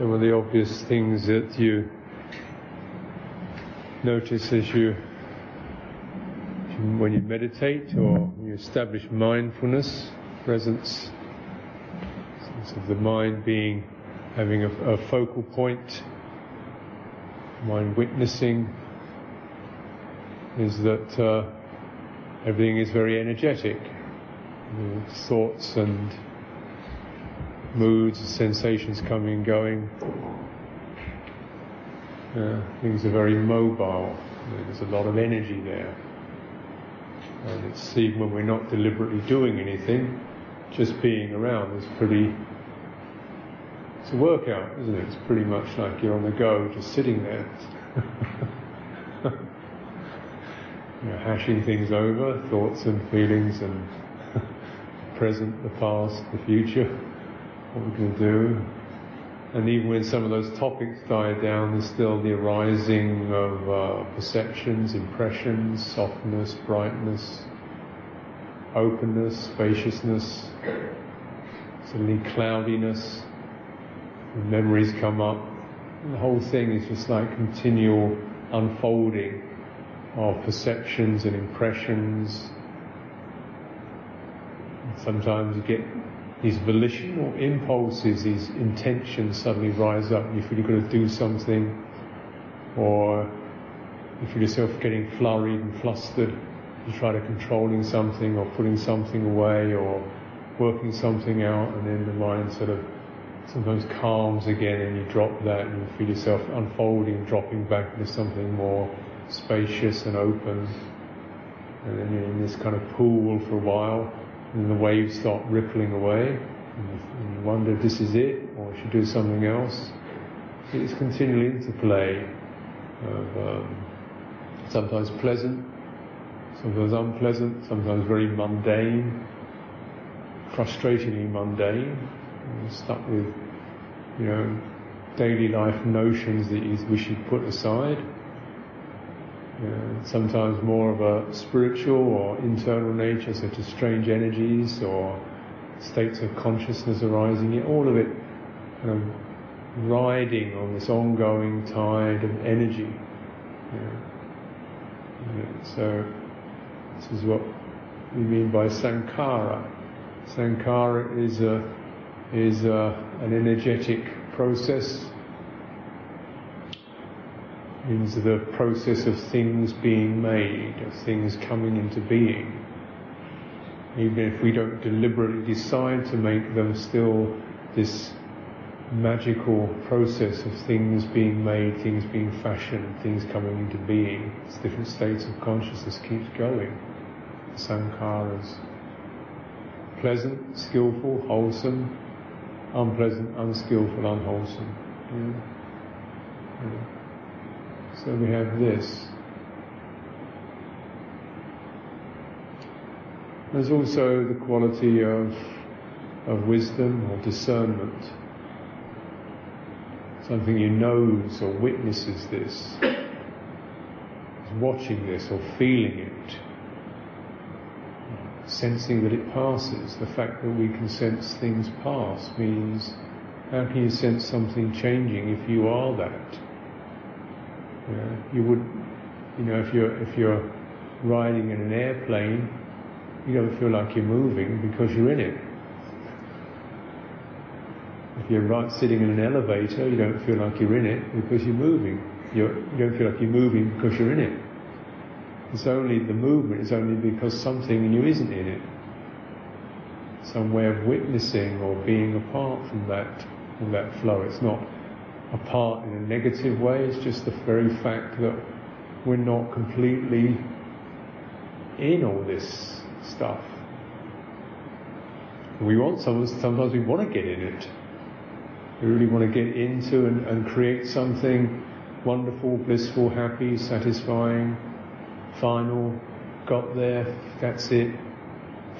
Some of the obvious things that you notice as you when you meditate or you establish mindfulness, presence, sense of the mind being having a, a focal point, mind witnessing, is that uh, everything is very energetic. You know, thoughts and moods, sensations coming and going. Uh, things are very mobile. There's a lot of energy there. And it's even when we're not deliberately doing anything, just being around is pretty. It's a workout, isn't it? It's pretty much like you're on the go, just sitting there. you know, hashing things over, thoughts and feelings and present, the past, the future, what going to do. And even when some of those topics die down, there's still the arising of uh, perceptions, impressions, softness, brightness, openness, spaciousness, suddenly cloudiness, memories come up. And the whole thing is just like continual unfolding of perceptions and impressions. Sometimes you get these volitional impulses, these intentions suddenly rise up. You feel you've got to do something, or you feel yourself getting flurried and flustered. You try to controlling something, or putting something away, or working something out, and then the mind sort of sometimes calms again, and you drop that, and you feel yourself unfolding, dropping back into something more spacious and open. And then you're in this kind of pool for a while and the waves start rippling away, and you wonder if this is it, or I should do something else. It's continually interplay of um, sometimes pleasant, sometimes unpleasant, sometimes very mundane, frustratingly mundane, You're stuck with, you know, daily life notions that you wish you'd put aside. Uh, sometimes more of a spiritual or internal nature, such as strange energies or states of consciousness arising, all of it kind of riding on this ongoing tide of energy. so this is what we mean by sankhara. Sankhara is a is a, an energetic process means the process of things being made, of things coming into being. Even if we don't deliberately decide to make them, still this magical process of things being made, things being fashioned, things coming into being, it's different states of consciousness keeps going. The sankharas. Pleasant, skillful, wholesome, unpleasant, unskillful, unwholesome. Yeah. Yeah. So we have this. There's also the quality of, of wisdom or discernment. Something you knows or witnesses this, is watching this or feeling it, sensing that it passes. The fact that we can sense things pass means how can you sense something changing if you are that? You would, you know, if you're if you're riding in an airplane, you don't feel like you're moving because you're in it. If you're right sitting in an elevator, you don't feel like you're in it because you're moving. You're, you don't feel like you're moving because you're in it. It's only the movement is only because something in you isn't in it. Some way of witnessing or being apart from that from that flow. It's not apart in a negative way. It's just the very fact that we're not completely in all this stuff. We want sometimes, sometimes we want to get in it. We really want to get into and, and create something wonderful, blissful, happy, satisfying, final, got there, that's it.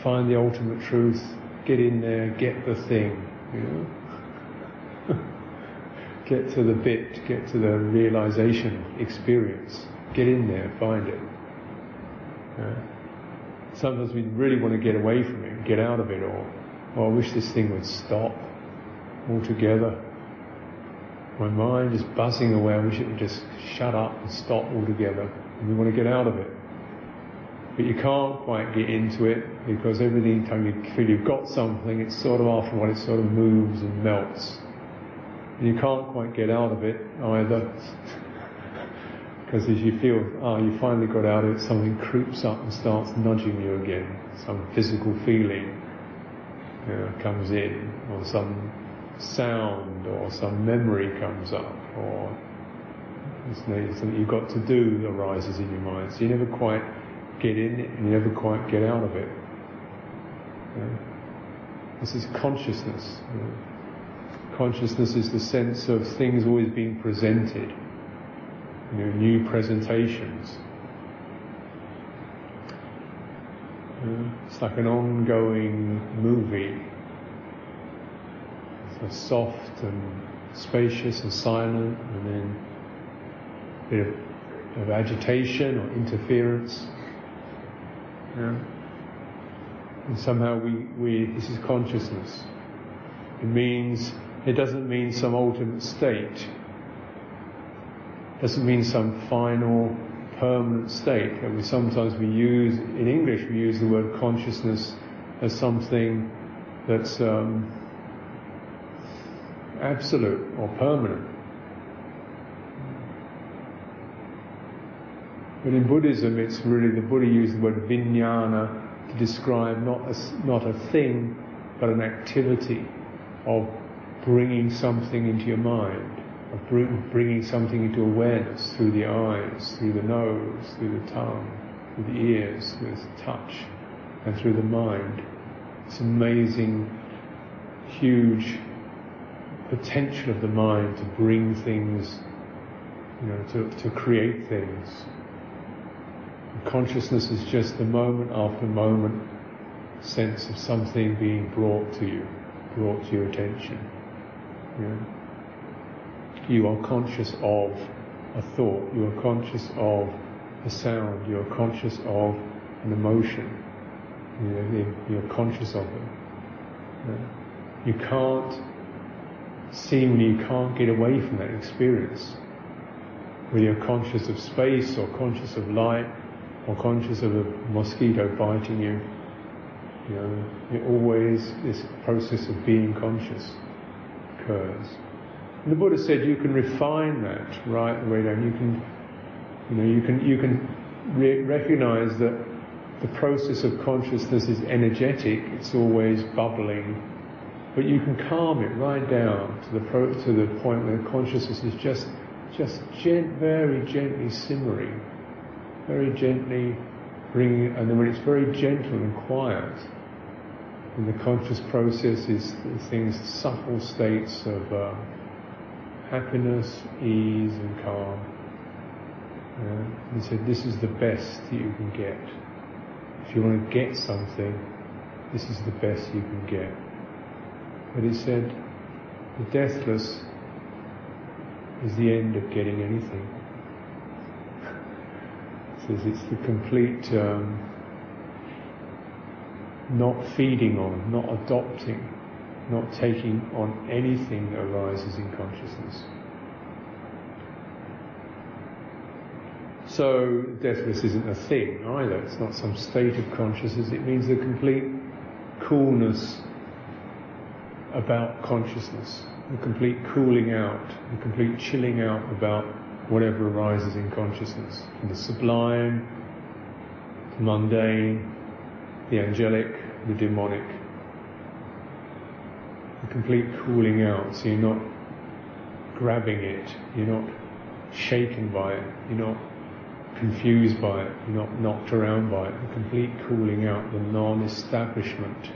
Find the ultimate truth, get in there, get the thing, you know get to the bit, get to the realization experience, get in there, find it. Uh, sometimes we really want to get away from it, get out of it, or, oh, I wish this thing would stop altogether. my mind is buzzing away. I wish it would just shut up and stop altogether. And you want to get out of it. But you can't quite get into it because every time you feel you've got something, it's sort of after while it sort of moves and melts. And you can't quite get out of it either. because as you feel, ah, you finally got out of it, something creeps up and starts nudging you again. Some physical feeling you know, comes in, or some sound, or some memory comes up, or something you've got to do arises in your mind. So you never quite get in it, and you never quite get out of it. You know? This is consciousness. You know? Consciousness is the sense of things always being presented, you know, new presentations. It's like an ongoing movie. It's soft and spacious and silent, and then a bit of, of agitation or interference. Yeah. And somehow we, we, this is consciousness. It means, it doesn't mean some ultimate state. It doesn't mean some final permanent state. that we sometimes we use in English we use the word consciousness as something that's um, absolute or permanent. But in Buddhism, it's really the Buddha used the word vijnana to describe not a, not a thing, but an activity of bringing something into your mind of bringing something into awareness through the eyes, through the nose, through the tongue, through the ears, through the touch, and through the mind. It's amazing, huge potential of the mind to bring things, you know, to, to create things. And consciousness is just the moment after moment sense of something being brought to you, brought to your attention. You you are conscious of a thought, you are conscious of a sound, you are conscious of an emotion, you are conscious of it. You can't seemingly you can't get away from that experience. Whether you're conscious of space or conscious of light or conscious of a mosquito biting you, you know, it always this process of being conscious occurs. And the Buddha said you can refine that right the way down. You can, you know, you can you can re- recognize that the process of consciousness is energetic. It's always bubbling, but you can calm it right down to the pro- to the point where consciousness is just just gent- very gently simmering, very gently bringing, and then when it's very gentle and quiet, and the conscious process is things subtle states of. Uh, happiness, ease, and calm. Uh, he said, This is the best that you can get. If you want to get something, this is the best you can get. But he said, The deathless is the end of getting anything. He says it's the complete um, not feeding on, not adopting not taking on anything that arises in consciousness. So deathless isn't a thing either. It's not some state of consciousness. It means the complete coolness about consciousness, the complete cooling out, the complete chilling out about whatever arises in consciousness, from the sublime, the mundane, the angelic, the demonic a complete cooling out, so you're not grabbing it, you're not shaken by it, you're not confused by it, you're not knocked around by it, a complete cooling out, the non-establishment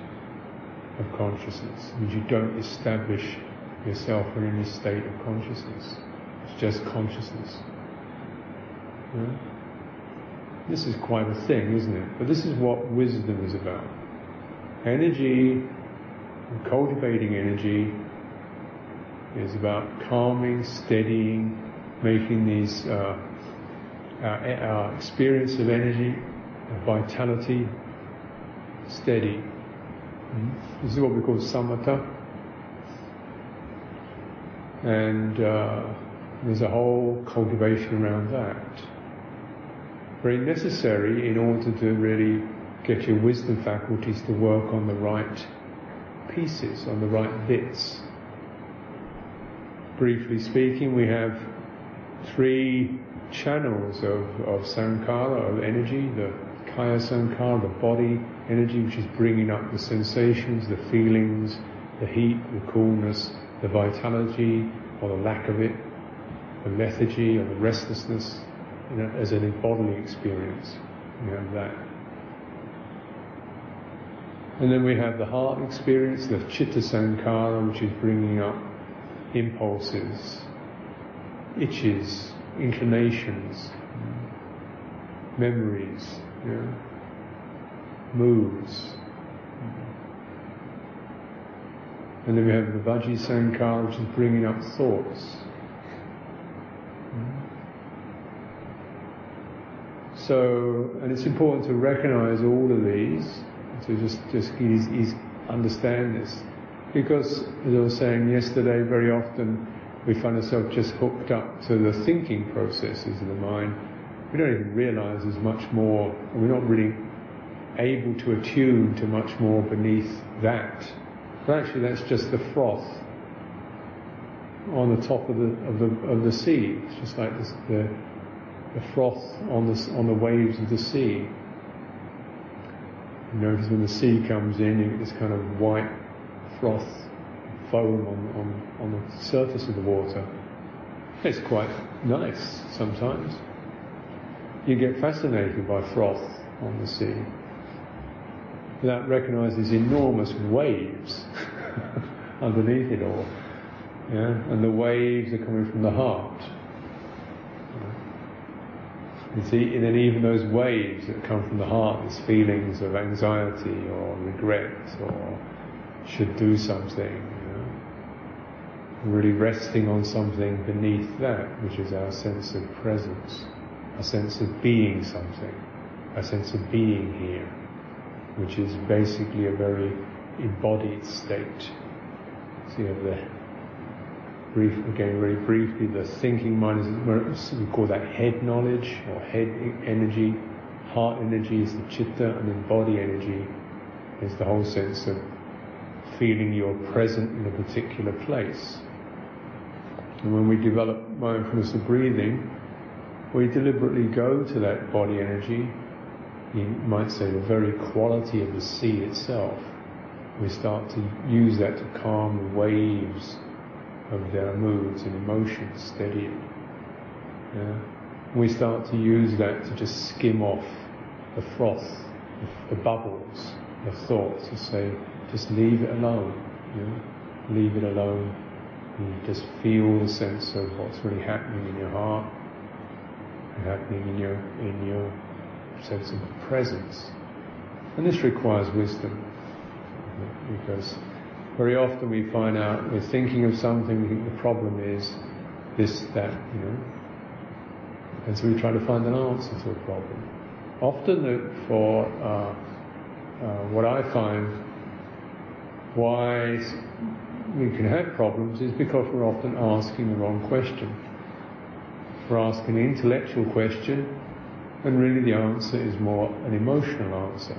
of consciousness. Means you don't establish yourself in any state of consciousness. It's just consciousness. Yeah? This is quite a thing, isn't it? But this is what wisdom is about. Energy and cultivating energy is about calming, steadying, making these uh, our, our, experience of energy, vitality, steady. Mm-hmm. This is what we call samatha. And uh, there's a whole cultivation around that. Very necessary in order to really get your wisdom faculties to work on the right pieces, on the right bits. Briefly speaking, we have three channels of, of sankhara, of energy, the kaya sankhara, the body energy, which is bringing up the sensations, the feelings, the heat, the coolness, the vitality, or the lack of it, the lethargy, or the restlessness, you know, as an bodily experience. You have that. And then we have the heart experience, the chitta sankhara, which is bringing up impulses, itches, inclinations, memories, you moods. And then we have the vaci sankhara, which is bringing up thoughts. So, and it's important to recognize all of these, to just, just ease, ease, understand this. Because, as I was saying yesterday, very often we find ourselves just hooked up to the thinking processes of the mind. We don't even realize there's much more, and we're not really able to attune to much more beneath that. But actually, that's just the froth on the top of the of the of the sea. It's just like this, the the froth on the on the waves of the sea. You notice when the sea comes in, you get this kind of white froth foam on, on, on the surface of the water. It's quite nice sometimes. You get fascinated by froth on the sea without recognizing these enormous waves underneath it all. Yeah? And the waves are coming from the heart. You see, and then even those waves that come from the heart, these feelings of anxiety or regret or should do something, you know, really resting on something beneath that, which is our sense of presence, a sense of being something, a sense of being here which is basically a very embodied state. You have the brief, again very briefly, the thinking mind is, we call that head knowledge or head energy. Heart energy is the chitta and then body energy is the whole sense of feeling you're present in a particular place. And when we develop mindfulness of breathing, we deliberately go to that body energy you might say, the very quality of the sea itself. We start to use that to calm the waves of their moods and emotions, steady it. Yeah? We start to use that to just skim off the froth, the, the bubbles of thoughts, to say, just leave it alone. Know? Leave it alone. You just feel the sense of what's really happening in your heart, happening in your in your sense of presence. And this requires wisdom because very often we find out we're thinking of something, we think the problem is this, that, you know. And so we try to find an answer to a problem. Often for uh, uh, what I find why we can have problems is because we're often asking the wrong question. We're asking an intellectual question and really the answer is more an emotional answer.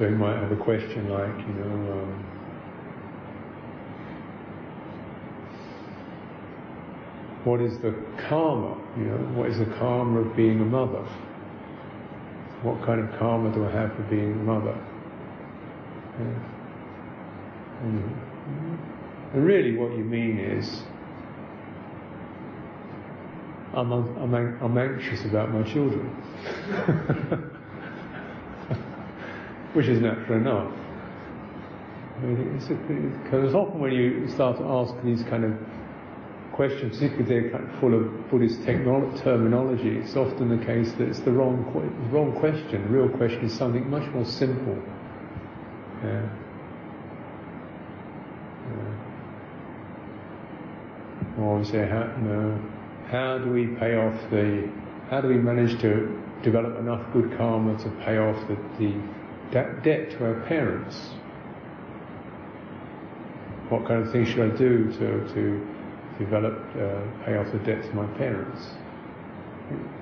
So you might have a question like, you know, um, what is the karma? You know, what is the karma of being a mother? What kind of karma do I have for being a mother? Yeah. And really, what you mean is I'm, I'm, I'm anxious about my children. Which is natural enough. Because often when you start to ask these kind of questions, particularly they're kind of full of Buddhist terminology, it's often the case that it's the wrong, wrong question. The real question is something much more simple. Yeah. yeah. Or we say, how, you know, how do we pay off the, how do we manage to develop enough good karma to pay off the, the debt to our parents? what kind of things should I do to, to develop, uh, pay off the debt to my parents?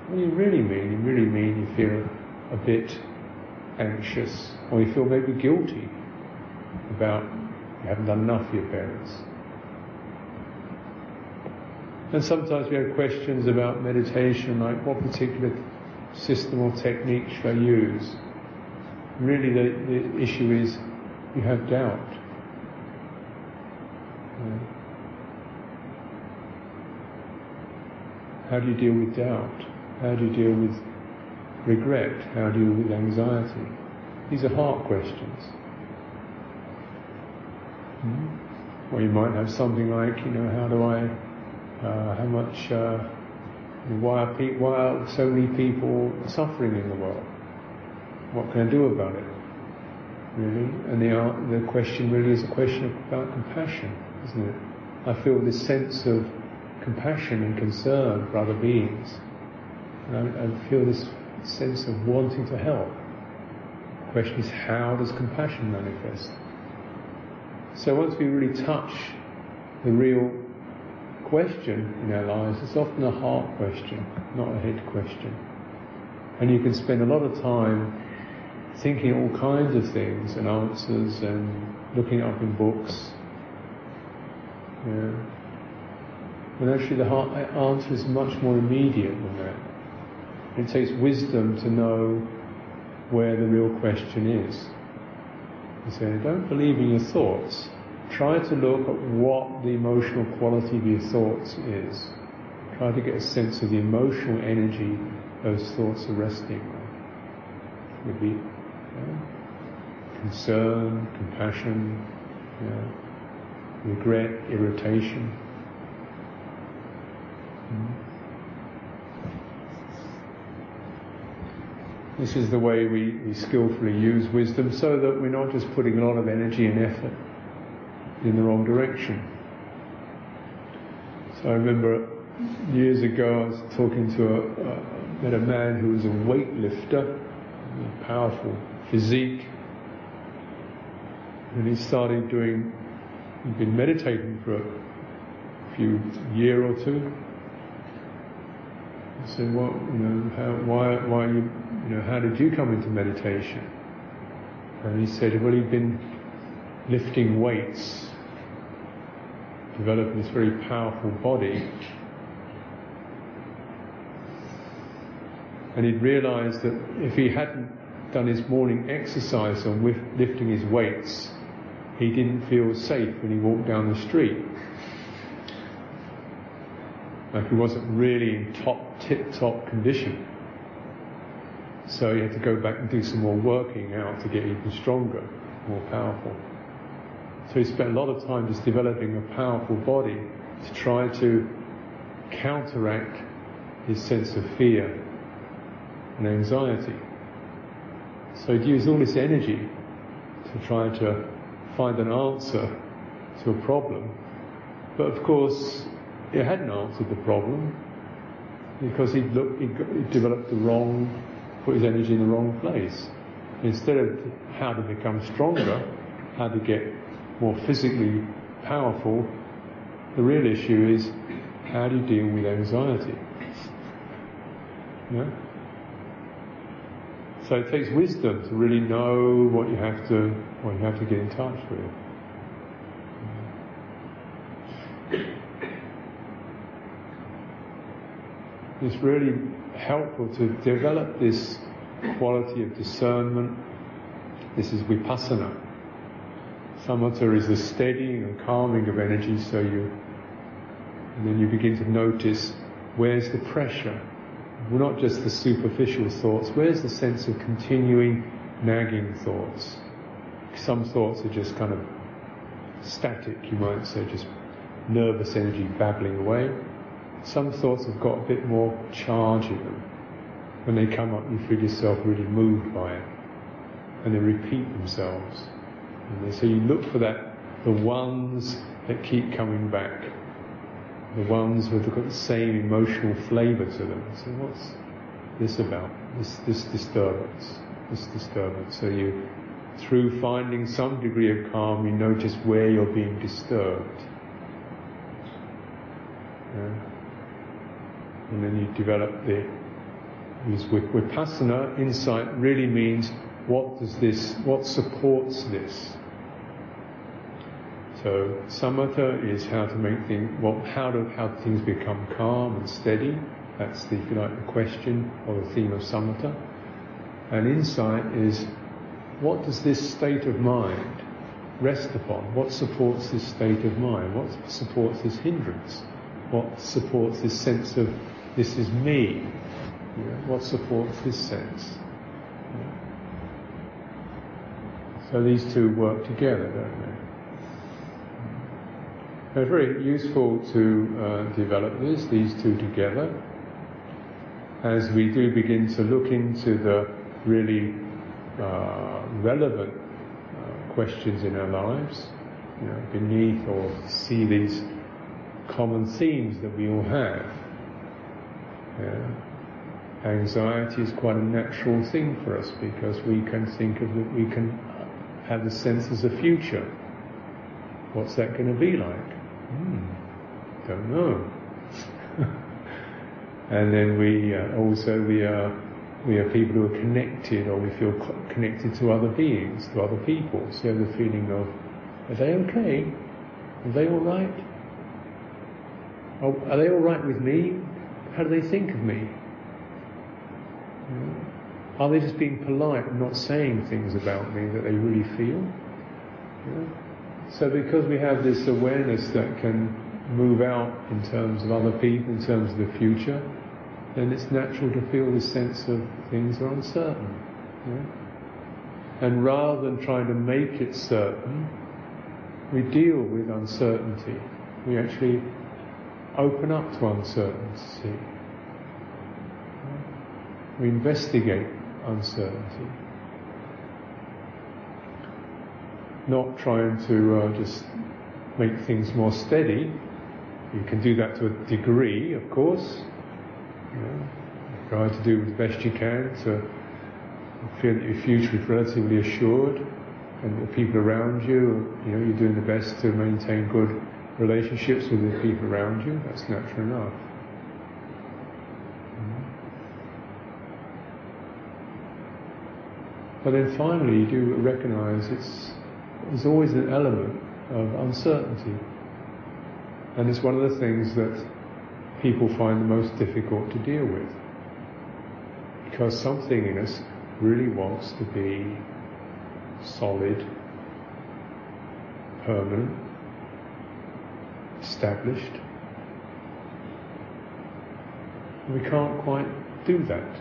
What do you really mean? You really mean you feel a bit anxious, or you feel maybe guilty about you haven't done enough for your parents. And sometimes we have questions about meditation, like what particular system or technique should I use? Really, the, the issue is you have doubt. How do you deal with doubt? How do you deal with regret? How do you deal with anxiety? These are heart questions. Hmm? Or you might have something like, you know, how do I, uh, how much, uh, why, are pe- why are so many people suffering in the world? What can I do about it? Really? And the, the question really is a question about compassion, isn't it? I feel this sense of compassion and concern for other beings. And I, I feel this sense of wanting to help. The question is, how does compassion manifest? So once we really touch the real question in our lives, it's often a heart question, not a head question. And you can spend a lot of time thinking all kinds of things and answers and looking up in books. Yeah. Actually the heart answer is much more immediate than that. It takes wisdom to know where the real question is. You say, don't believe in your thoughts. Try to look at what the emotional quality of your thoughts is. Try to get a sense of the emotional energy those thoughts are resting on. Would be concern, compassion, regret, irritation. Mm. This is the way we, we skillfully use wisdom so that we're not just putting a lot of energy and effort in the wrong direction. So I remember years ago I was talking to a, uh, met a man who was a weightlifter, a powerful physique, and he started doing, he'd been meditating for a few year or two. I said, well, You know, how, why, why you you know, how did you come into meditation? And he said, well, he'd been lifting weights, developing this very powerful body. And he'd realized that if he hadn't done his morning exercise on lifting his weights, he didn't feel safe when he walked down the street. Like he wasn't really in top, tip top condition. So he had to go back and do some more working out to get even stronger, more powerful. So he spent a lot of time just developing a powerful body to try to counteract his sense of fear and anxiety. So he'd use all this energy to try to find an answer to a problem. But of course, it hadn't answered the problem because he'd, he'd, he'd developed the wrong put his energy in the wrong place. Instead of how to become stronger, how to get more physically powerful, the real issue is how do you deal with anxiety? Yeah? So it takes wisdom to really know what you have to what you have to get in touch with. It's really helpful to develop this quality of discernment. This is vipassana. Samatha is the steadying and calming of energy, so you, and then you begin to notice where's the pressure, not just the superficial thoughts, where's the sense of continuing nagging thoughts. Some thoughts are just kind of static, you might say, just nervous energy babbling away. Some thoughts have got a bit more charge in them. When they come up, you feel yourself really moved by it. And they repeat themselves. And so you look for that, the ones that keep coming back. The ones with got the same emotional flavour to them. So what's this about? This, this disturbance. This disturbance. So you through finding some degree of calm, you notice where you're being disturbed. Yeah. And then you develop the vipassana insight really means what does this, what supports this? So samatha is how to make things, well, how do how things become calm and steady. That's the, if you like, the question or the theme of samatha. And insight is what does this state of mind rest upon? What supports this state of mind? What supports this hindrance? What supports this sense of this is me? what supports this sense? So these two work together, don't they? It's very useful to uh, develop this, these two together, as we do begin to look into the really uh, relevant uh, questions in our lives, you know, beneath or see these common themes that we all have. Yeah. Anxiety is quite a natural thing for us because we can think of it, we can have the sense of the future. What's that going to be like? Hmm, don't know. and then we uh, also we are we are people who are connected, or we feel co- connected to other beings, to other people. So the feeling of, are they okay? Are they all right? Oh, are they all right with me? How do they think of me? Are they just being polite and not saying things about me that they really feel? So because we have this awareness that can move out in terms of other people, in terms of the future, then it's natural to feel this sense of things are uncertain. Yeah? And rather than trying to make it certain, we deal with uncertainty. We actually open up to uncertainty. We investigate uncertainty. Not trying to uh, just make things more steady. You can do that to a degree, of course. You know, try to do the best you can to feel that your future is relatively assured and the people around you, you know, you're doing the best to maintain good relationships with the people around you. That's natural enough. But then finally, you do recognize it's there's always an element of uncertainty. And it's one of the things that people find the most difficult to deal with. Because something in us really wants to be solid, permanent, established. We can't quite do that.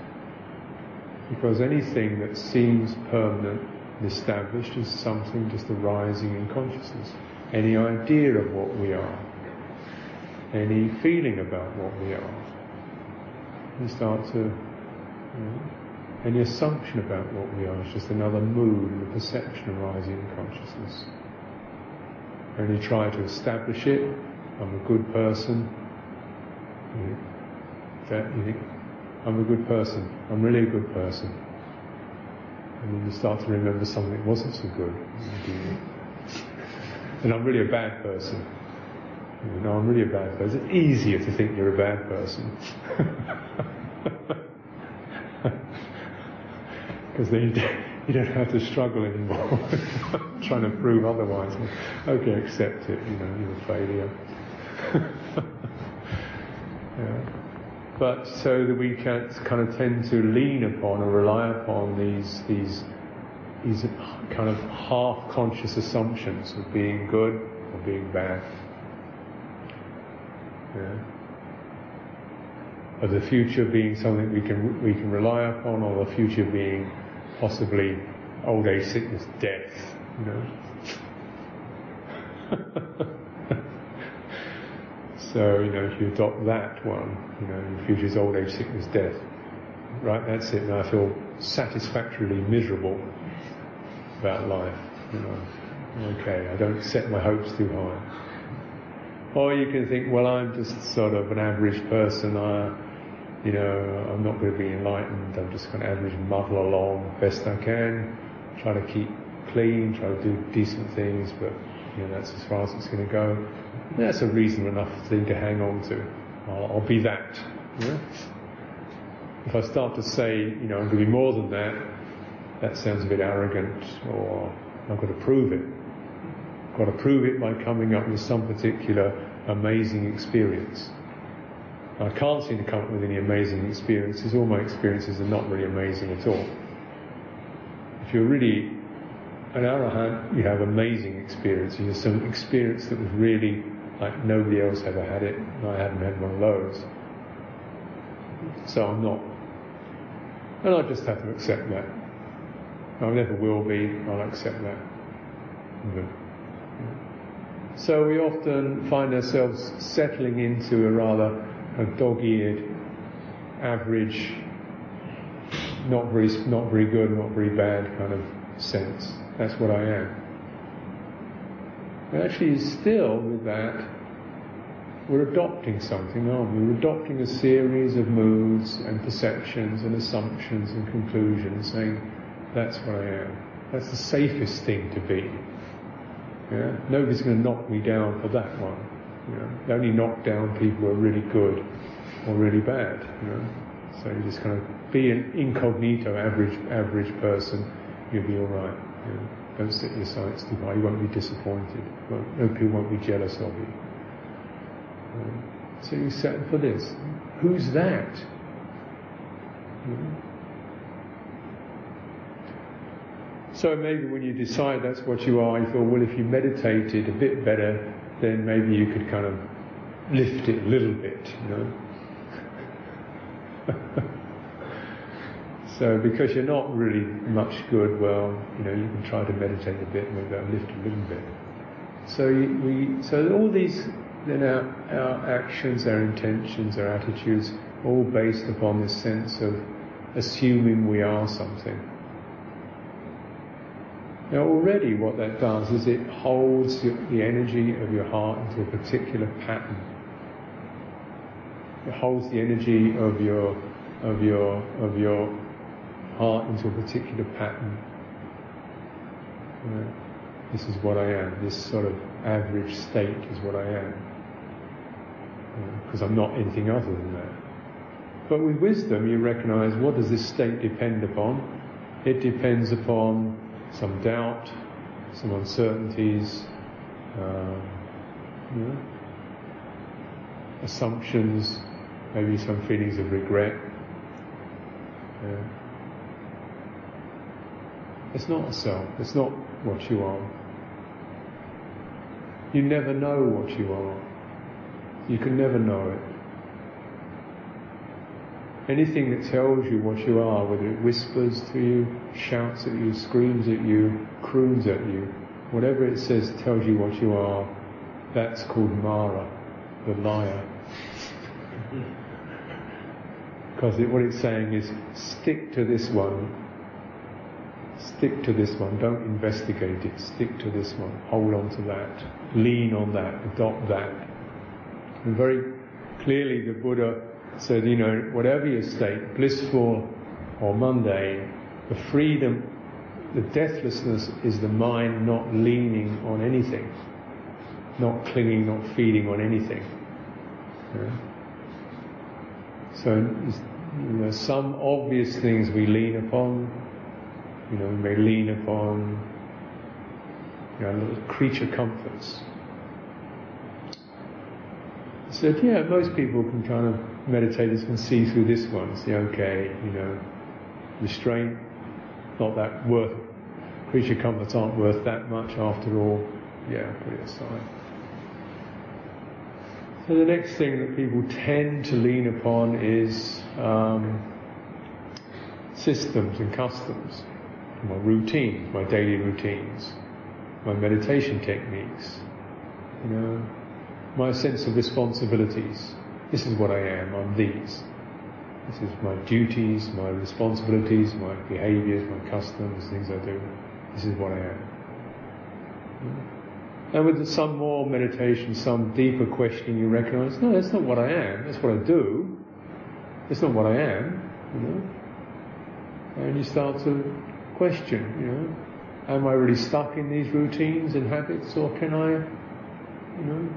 Because anything that seems permanent established as something just arising in consciousness. Any idea of what we are, any feeling about what we are. We start to, you know, any assumption about what we are is just another mood and a perception arising in consciousness. You try to establish it, I'm a good person. You know, that you I'm a good person, I'm really a good person. And then you start to remember something that wasn't so good. And I'm really a bad person. You know, I'm really a bad person. It's easier to think you're a bad person. Because then you don't, you don't have to struggle anymore trying to prove otherwise. Okay, accept it, you know, you're a failure. yeah but so that we can kind of tend to lean upon or rely upon these these these kind of half conscious assumptions of being good or being bad. Yeah. Of the future being something we can we can rely upon, or the future being possibly old age, sickness, death. You know. So, you know, if you adopt that one, you know, the future old age, sickness, death. Right, that's it. Now I feel satisfactorily miserable about life. You know, okay, I don't set my hopes too high. Or you can think, well, I'm just sort of an average person. I, you know, I'm not going to be enlightened. I'm just going to average muddle along best I can, try to keep clean, try to do decent things, but you know, that's as far as it's going to go. That's a reasonable enough thing to hang on to. I'll, I'll be that. If I start to say, you know, I'm going to be more than that, that sounds a bit arrogant, or I've got to prove it. I've got to prove it by coming up with some particular amazing experience. I can't seem to come up with any amazing experiences. All my experiences are not really amazing at all. If you're really an arahant, you have amazing experiences. You have some experience that was really like nobody else ever had it, and I haven't had one of those. So I'm not. And I just have to accept that. I never will be, I'll accept that. So we often find ourselves settling into a rather a dog-eared, average, not very, not very good, not very bad kind of sense. That's what I am. Actually, still with that, we're adopting something, aren't we? We're adopting a series of moods and perceptions and assumptions and conclusions, saying, that's what I am. That's the safest thing to be. Yeah? Nobody's going to knock me down for that one. You know? They only knock down people who are really good or really bad. You know? So you just kind of be an incognito average average person, you'll be all right. You know? Don't set your sights too high. You won't be disappointed. No people won't be jealous of you. Um, so you set for this. Who's that? Know? So maybe when you decide that's what you are, you feel, well, if you meditated a bit better, then maybe you could kind of lift it a little bit, you know. so because you're not really much good, well, you know, you can try to meditate a bit, maybe that'll lift a little bit. So we, so all these, then our, our actions, our intentions, our attitudes, all based upon this sense of assuming we are something. Now already what that does is it holds the energy of your heart into a particular pattern. It holds the energy of your of your of your heart into a particular pattern. This is what I am. This sort of average state is what I am. Because I'm not anything other than that. But with wisdom, you recognize what does this state depend upon? It depends upon some doubt, some uncertainties, um, you know, assumptions, maybe some feelings of regret. Yeah. It's not a self, it's not what you are. You never know what you are. You can never know it. Anything that tells you what you are, whether it whispers to you, shouts at you, screams at you, croons at you, whatever it says tells you what you are, that's called Mara, the liar. Because it, what it's saying is, stick to this one. Stick to this one. Don't investigate it. Stick to this one. Hold on to that. Lean on that. Adopt that. And very clearly the Buddha said, you know, whatever your state, blissful or mundane, the freedom, the deathlessness is the mind not leaning on anything, not clinging, not feeding on anything. Yeah? So, some obvious things we lean upon, you know, we may lean upon, you know, little creature comforts. Said, yeah, most people can kind of meditators can see through this one, see, okay, you know, restraint, not that worth, creature comforts aren't worth that much after all. Yeah, put it aside. So the next thing that people tend to lean upon is um, systems and customs, my routines, my daily routines, my meditation techniques, you know, my sense of responsibilities. This is what I am, I'm these. This is my duties, my responsibilities, my behaviors, my customs, things I do. This is what I am. And with some more meditation, some deeper questioning, you recognize, no, that's not what I am, that's what I do. It's not what I am, you know. And you start to question, you know, am I really stuck in these routines and habits, or can I, you know,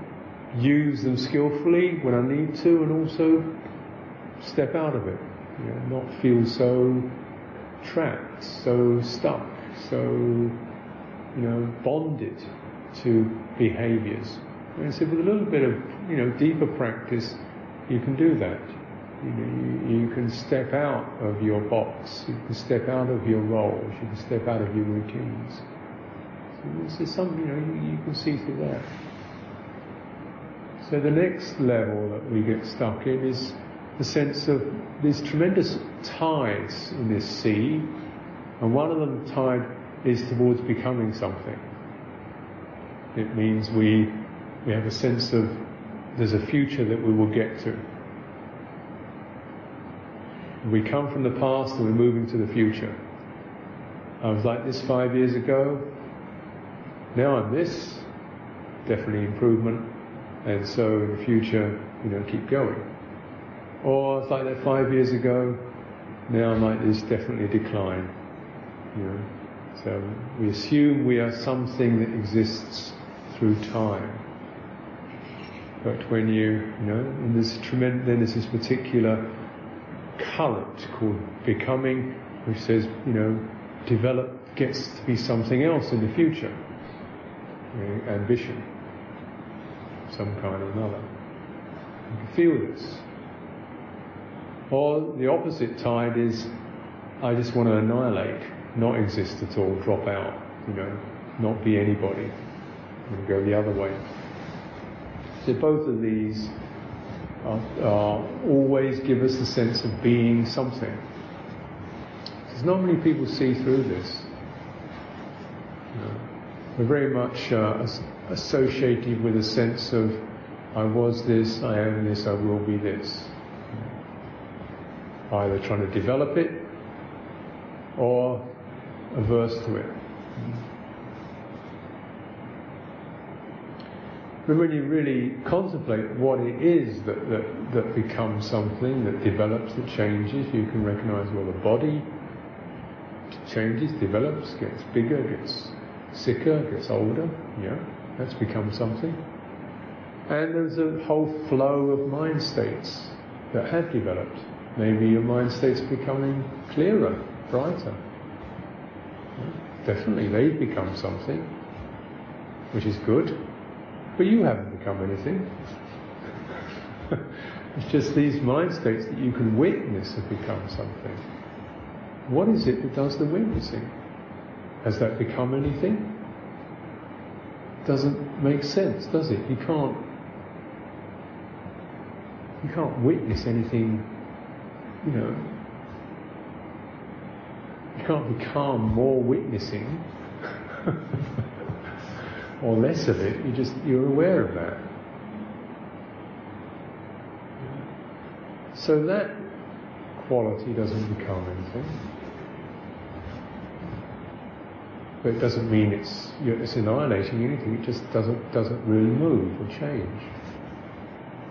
use them skillfully when I need to, and also step out of it, you know, not feel so trapped, so stuck, so, you know, bonded to behaviors. And so with a little bit of, you know, deeper practice, you can do that. You, know, you, you, can step out of your box, you can step out of your roles, you can step out of your routines. So this is something, you know, you, you can see through that. So the next level that we get stuck in is the sense of these tremendous tides in this sea, and one of them tide is towards becoming something. It means we we have a sense of there's a future that we will get to. We come from the past and we're moving to the future. I was like this five years ago. Now I'm this. Definitely improvement. And so in the future, you know, keep going. Or it's like that five years ago. Now I'm like this. Definitely decline. You know. So we assume we are something that exists through time. But when you, you know, and there's tremendous, then there's this particular current called becoming, which says, you know, develop gets to be something else in the future. You know, ambition, some kind or another. You can feel this. Or the opposite tide is, I just want to annihilate, not exist at all, drop out, you know, not be anybody, and go the other way. So both of these always give us the sense of being something. There's not many people see through this. We're very much uh, associated with a sense of I was this, I am this, I will be this. Either trying to develop it or averse to it. But when you really contemplate what it is that, that, that becomes something, that develops, that changes, you can recognize, well, the body changes, develops, gets bigger, gets sicker, gets older, yeah, that's become something. And there's a whole flow of mind states that have developed. Maybe your mind state's becoming clearer, brighter. Definitely, they've become something, which is good. But you haven't become anything. it's just these mind states that you can witness have become something. What is it that does the witnessing? Has that become anything? Doesn't make sense, does it? You can't you can't witness anything, you know, you can't become more witnessing or less of it, you just you're aware of that. So that quality doesn't become anything. But it doesn't mean it's it's annihilating anything. It just doesn't doesn't really move or change.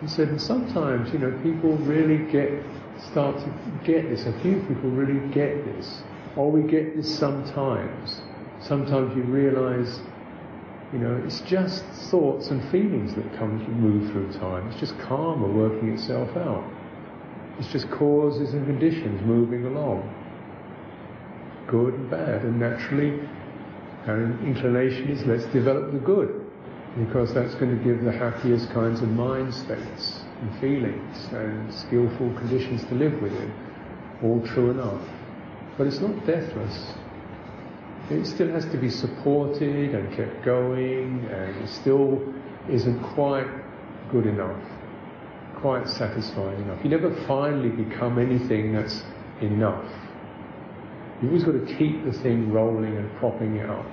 He said, sometimes you know people really get start to get this. A few people really get this, or we get this sometimes. Sometimes you realise you know, it's just thoughts and feelings that come move through time. It's just karma working itself out. It's just causes and conditions moving along. Good and bad. And naturally, our inclination is let's develop the good. Because that's going to give the happiest kinds of mind states and feelings and skillful conditions to live within. All true enough. But it's not deathless it still has to be supported and kept going, and it still isn't quite good enough, quite satisfying enough. You never finally become anything that's enough. You've always got to keep the thing rolling and propping it up.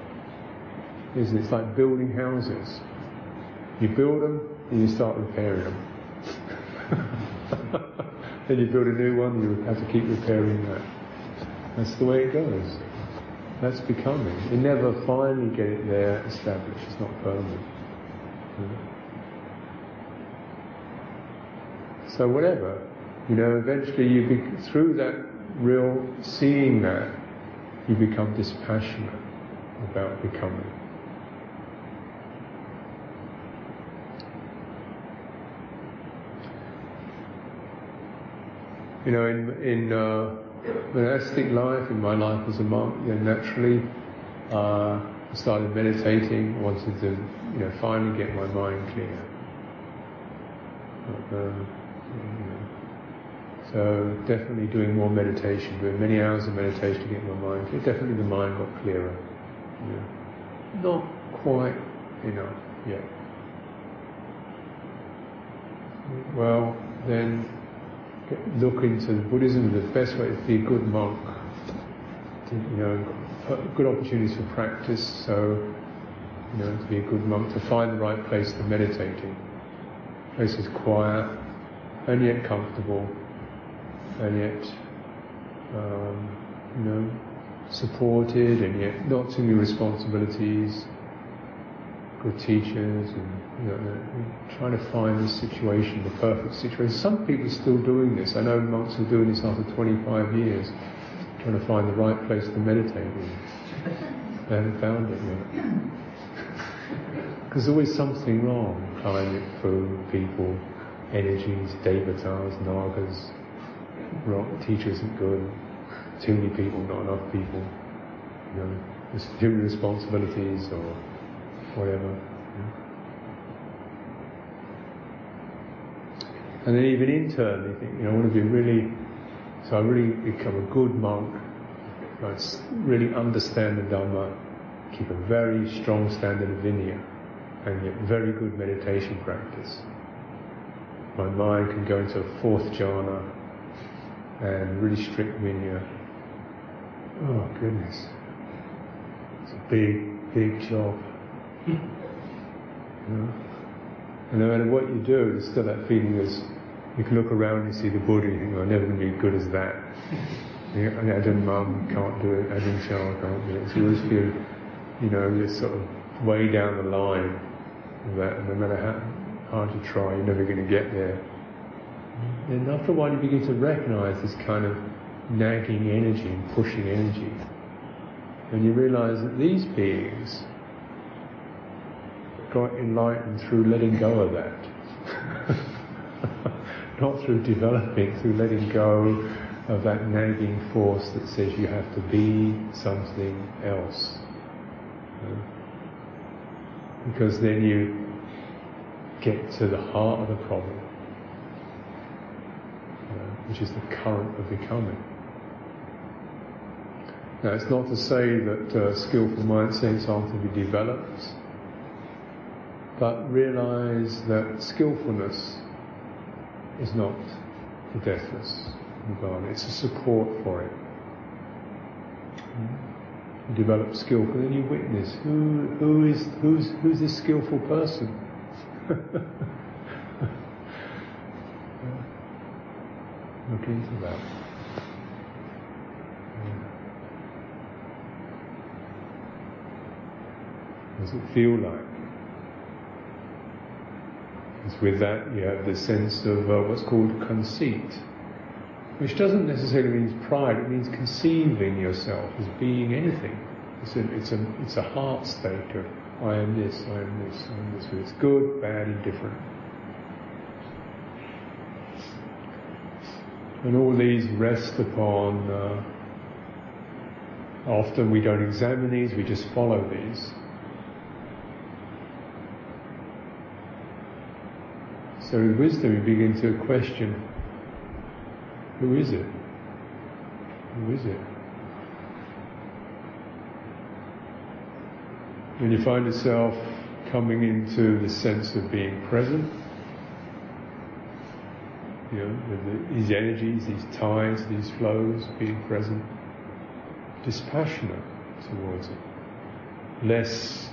Isn't it? It's like building houses. You build them, and you start repairing them. then you build a new one, you have to keep repairing that. That's the way it goes. That's becoming. You never finally get it there established. It's not permanent. So whatever, you know, eventually you be, through that real seeing that, you become dispassionate. about becoming. You know, in in uh, monastic life, in my life as a monk, you know, naturally, uh, started meditating. Wanted to, you know, finally get my mind clear. But, uh, so definitely doing more meditation, doing many hours of meditation to get my mind clear. Definitely the mind got clearer. Yeah. Not quite enough yet. Well, then look into Buddhism. The best way to be a good monk. To, you know, good opportunities for practice. So, you know, to be a good monk, to find the right place to meditate meditating. Place is quiet and yet comfortable and yet, um, you know, supported and yet not too many responsibilities, good teachers, and you know, trying to find the situation, the perfect situation. Some people are still doing this. I know monks are doing this after 25 years, trying to find the right place to meditate in. They haven't found it yet. Because there's always something wrong. Climate, food, people, energies, devatas, nagas, wrong, teacher isn't good, too many people, not enough people, you know, too responsibilities or whatever. You know. And then even internally think, you know, I want to be really, so I really become a good monk, I really understand the Dhamma, keep a very strong standard of vinaya, and get very good meditation practice. My mind can go into a fourth jhana, and really strict vinaya. Oh goodness. It's a big, big job. you know? And no matter what you do, there's still that feeling as you can look around and see the Buddha you think, oh, I'm never going to be as good as that. Ajahn Mun, can't do it, Ajahn Chah can't do it. So you always feel, you know, you're sort of way down the line of that, and no matter how hard you try, you're never going to get there. And after a while, you begin to recognize this kind of nagging energy and pushing energy. And you realize that these beings got enlightened through letting go of that. Not through developing, through letting go of that nagging force that says you have to be something else. Because then you get to the heart of the problem which is the current of becoming. Now, it's not to say that uh, skillful mindsets aren't to be developed, but realize that skillfulness is not the deathless nirvana, it's a support for it. You develop skill, skillful, then you witness who, who is who's who's this skillful person. look into that. Does it feel like? Because with that you have the sense of uh, what's called conceit, which doesn't necessarily mean pride, it means conceiving yourself as being anything. It's a, it's a, it's a heart state of I am this, I am this, I am this. It's good, bad, indifferent. And all these rest upon, uh, often we don't examine these, we just follow these. So in wisdom you begin to question, who is it? Who is it? When you find yourself coming into the sense of being present, you know, these energies, these tides, these flows being present, dispassionate towards it, less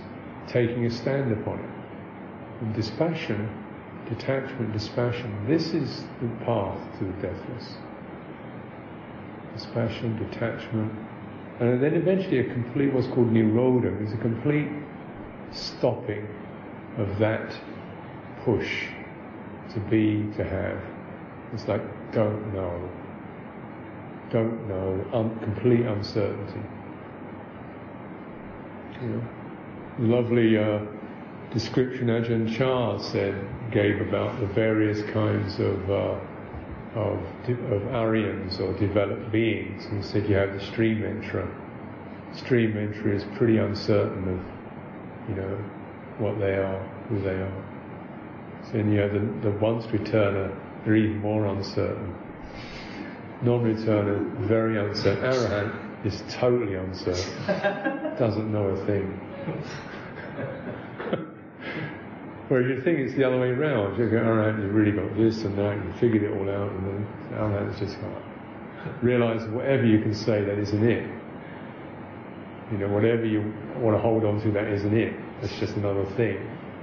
taking a stand upon it. And dispassion, detachment, dispassion, this is the path to the deathless. Dispassion, detachment, and then eventually a complete, what's called nirodha, is a complete stopping of that push to be, to have. It's like, don't know. Don't know. Um, complete uncertainty. You know, lovely uh, description Ajahn Chah said gave about the various kinds of uh, of, of Aryans or developed beings. And he said you have the stream enterer. Stream enterer is pretty uncertain of, you know, what they are, who they are. So then you have the, the once returner, they're even more uncertain. Non-returner, very uncertain. Arahant is totally uncertain. Doesn't know a thing. Whereas you think it's the other way around. You go, Arahant, you've really got this and that, you figured it all out, and then Arahant is just like, realize whatever you can say, that isn't it. You know, whatever you want to hold on to, that isn't it. It's just another thing.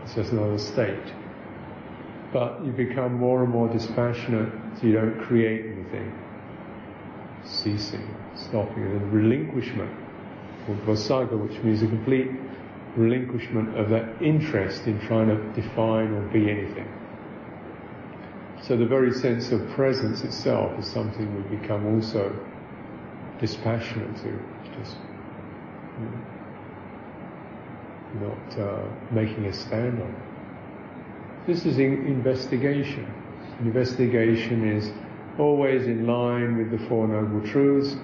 It's just another state. But you become more and more dispassionate, so you don't create anything. Ceasing, stopping, and relinquishment, or vossagga, which means a complete relinquishment of that interest in trying to define or be anything. So the very sense of presence itself is something we become also dispassionate to, just not uh, making a stand on. This is in investigation. Investigation is always in line with the Four Noble Truths.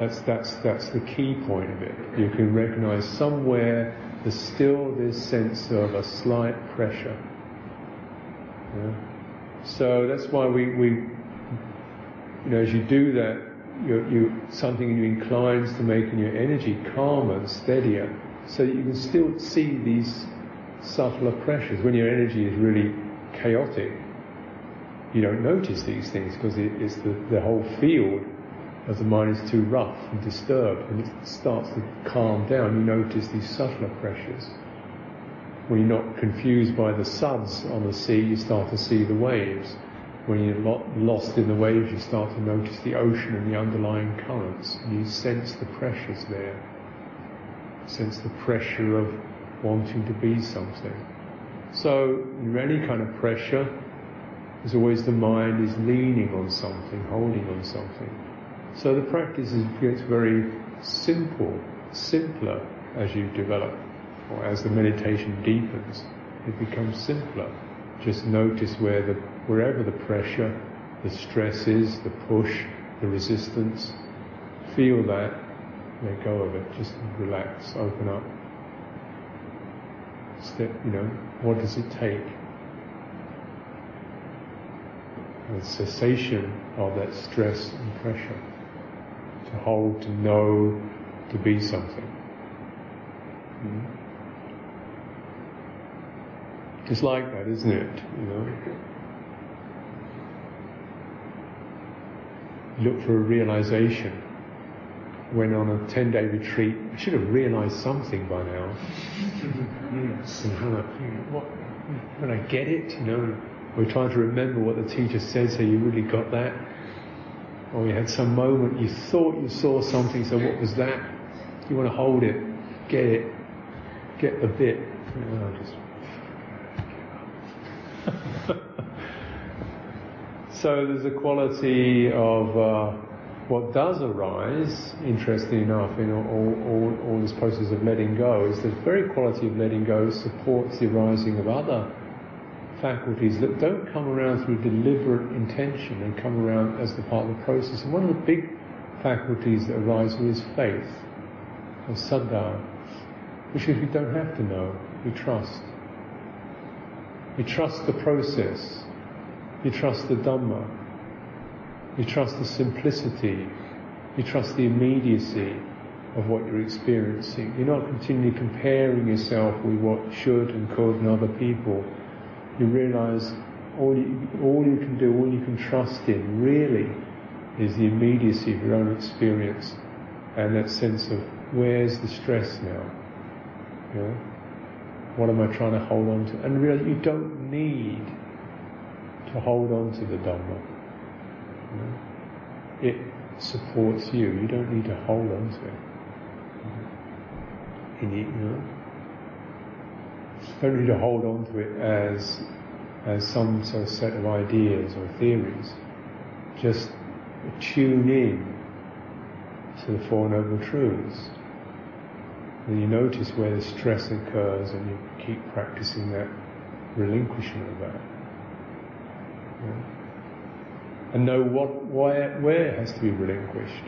That's, that's, that's the key point of it. You can recognize somewhere there's still this sense of a slight pressure. Yeah? So that's why we, we, you know, as you do that, you, you, something in you inclines to making your energy calmer steadier, so that you can still see these subtler pressures. When your energy is really chaotic, you don't notice these things because it, it's the, the whole field as the mind is too rough and disturbed and it starts to calm down, you notice these subtler pressures. When you're not confused by the suds on the sea, you start to see the waves. When you're lost in the waves, you start to notice the ocean and the underlying currents. You sense the pressures there. Sense the pressure of wanting to be something. So, in any kind of pressure, there's always the mind is leaning on something, holding on something. So the practice gets very simple, simpler as you develop, or as the meditation deepens. It becomes simpler. Just notice where the, wherever the pressure, the stress is, the push, the resistance, feel that, let go of it, just relax, open up. Step, you know, what does it take? The cessation of that stress and pressure to hold, to know, to be something. Mm. It's like that, isn't it? You know. Look for a realization. Went on a 10 day retreat. I should have realized something by now. what, when I get it, you know, we're trying to remember what the teacher said, so you really got that or you had some moment you thought you saw something, so what was that? You want to hold it, get it, get the bit. Know, just so there's a quality of uh, what does arise, interesting enough, in all, all, all this process of letting go, is the very quality of letting go supports the arising of other faculties that don't come around through deliberate intention and come around as the part of the process. And one of the big faculties that arise is faith, or saddha, which is we don't have to know, we trust. We trust the process. We trust the Dhamma. We trust the simplicity. We trust the immediacy of what you're experiencing. You're not continually comparing yourself with what should and could and other people you realize all you, all you can do, all you can trust in really is the immediacy of your own experience and that sense of where's the stress now? You know? What am I trying to hold on to? And realize you don't need to hold on to the Dhamma. You know? It supports you. You don't need to hold on to it. Mm-hmm. You, need, you know? Don't need to hold on to it as as some sort of set of ideas or theories. Just tune in to the Four Noble Truths. And you notice where the stress occurs and you keep practicing that relinquishment of that. Yeah. And know what, why, where it has to be relinquished.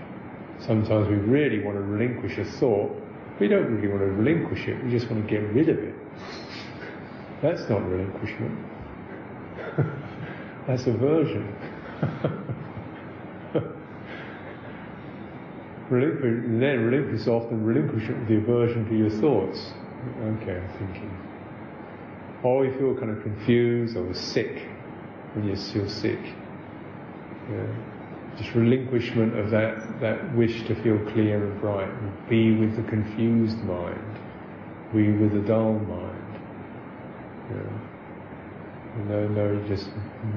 Sometimes we really want to relinquish a thought. We don't really want to relinquish it, we just want to get rid of it. That's not relinquishment. That's aversion. relinquish, then relinquish is often relinquishment of the aversion to your thoughts. Okay, I'm thinking. Or you feel kind of confused or sick when you feel sick. Yeah. Just relinquishment of that, that wish to feel clear and bright be with the confused mind, be with the dull mind. Yeah. No, no, just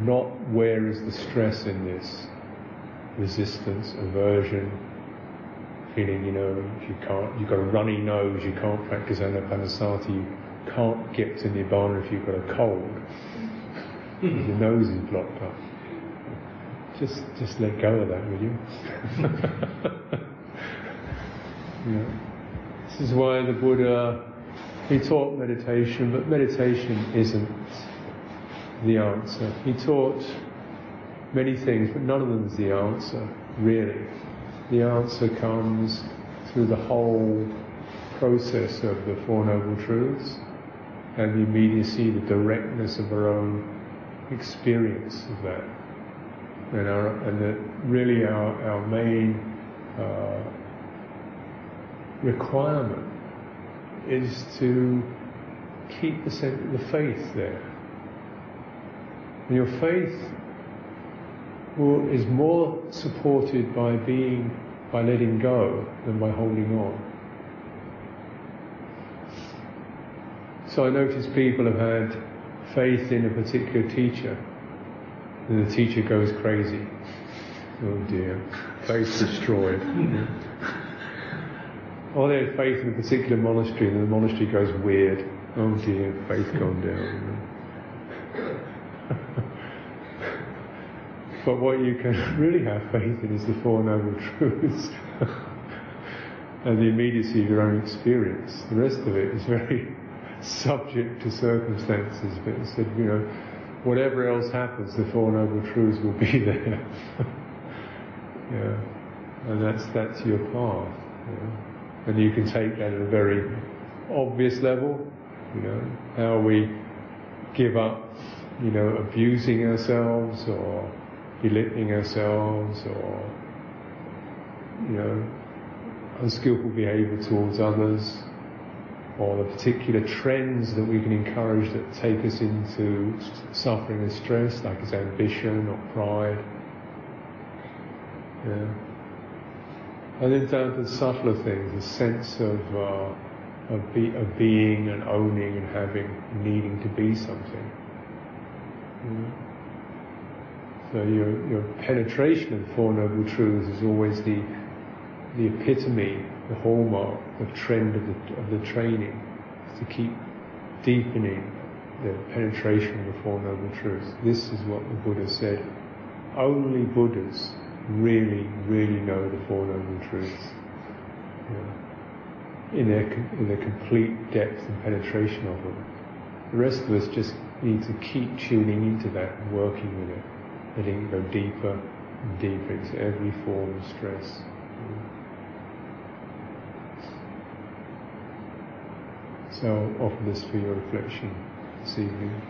not where is the stress in this resistance, aversion, feeling, you know, you can't, you've got a runny nose, you can't practice anapanasati, you can't get to nibbana if you've got a cold. Your nose is blocked up. Just, just let go of that, will you? This is why the Buddha, he taught meditation, but meditation isn't the answer. He taught many things, but none of them is the answer, really. The answer comes through the whole process of the Four Noble Truths and the immediacy, the directness of our own experience of that. And, our, and the, really our, our main uh, requirement is to keep the, the faith there. And your faith will, is more supported by being, by letting go than by holding on. So I notice people have had faith in a particular teacher, and the teacher goes crazy. Oh dear, faith destroyed. or they have faith in a particular monastery, and the monastery goes weird. Oh dear, faith gone down. But what you can really have faith in is the Four Noble Truths and the immediacy of your own experience. The rest of it is very subject to circumstances, but instead, you know, whatever else happens, the Four Noble Truths will be there. yeah. And that's, that's your path. Yeah. And you can take that at a very obvious level, you know, how we give up, you know, abusing ourselves or belittling ourselves or, you know, unskillful behavior towards others, or the particular trends that we can encourage that take us into suffering and stress, like as ambition or pride. Yeah. And then down to the subtler things, the sense of, uh, of, be, of, being and owning and having, needing to be something. Yeah. So your, your penetration of the Four Noble Truths is always the, the epitome, the hallmark, the trend of the, of the training, to keep deepening the penetration of the Four Noble Truths. This is what the Buddha said. Only Buddhas really, really know the Four Noble Truths. in their, in their complete depth and penetration of them. The rest of us just need to keep tuning into that and working with it letting it go deeper and deeper into every form of stress. So I'll offer this for your reflection this evening.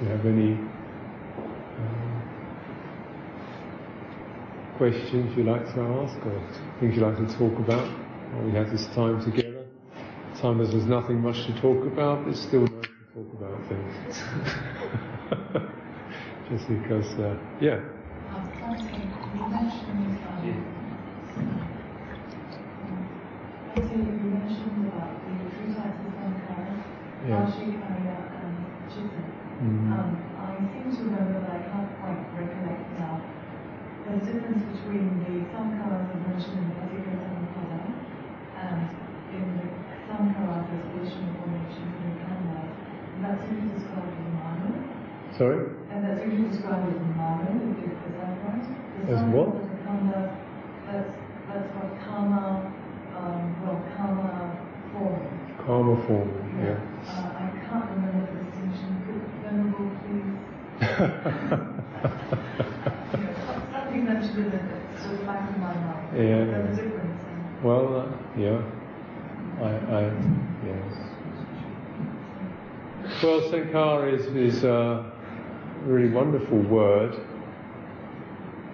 You have any um, questions you'd like to ask or things you'd like to talk about while we have this time together Time as there's nothing much to talk about, it's still nice to talk about things. Just because, uh. Yeah. Mm-hmm. Um, I seem to remember, but I can't quite recollect now. There's a difference between the sankharas mentioned in the Samuppada and in the sankharas association formations in Canada. That's usually described as manu. Sorry? And that's usually described as manu, because the So As some what? people become that's, that's what karma, um, well, karma forming. Karma form, yeah. Uh, I can't remember the distinction. Could Venerable please? you know, some- something mentioned in it that's sort of back of my mind. Yeah, There's yeah. a difference. in- Well, uh, yeah. I, I, yes. Well, Sankhara is, is a really wonderful word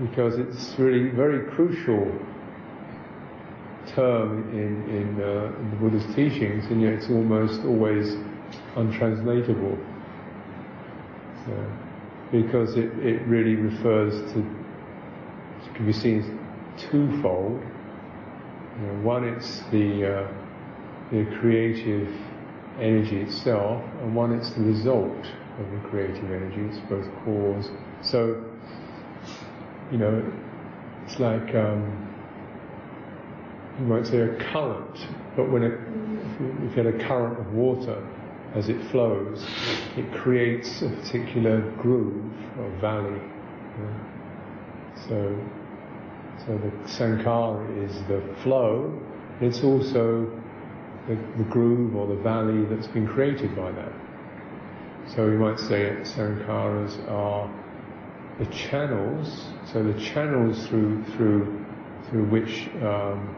because it's really very crucial term in, in, uh, in the Buddha's teachings, and yet it's almost always untranslatable. So, because it, it really refers to, it can be seen as twofold. You know, one, it's the, uh, the creative energy itself, and one, it's the result of the creative energy. It's both cause. So, you know, it's like um, you might say a current, but when it, if you, had a current of water, as it flows, it creates a particular groove or valley. So, so the sankhara is the flow. It's also the, the groove or the valley that's been created by that. So we might say that sankharas are the channels. So the channels through through through which um,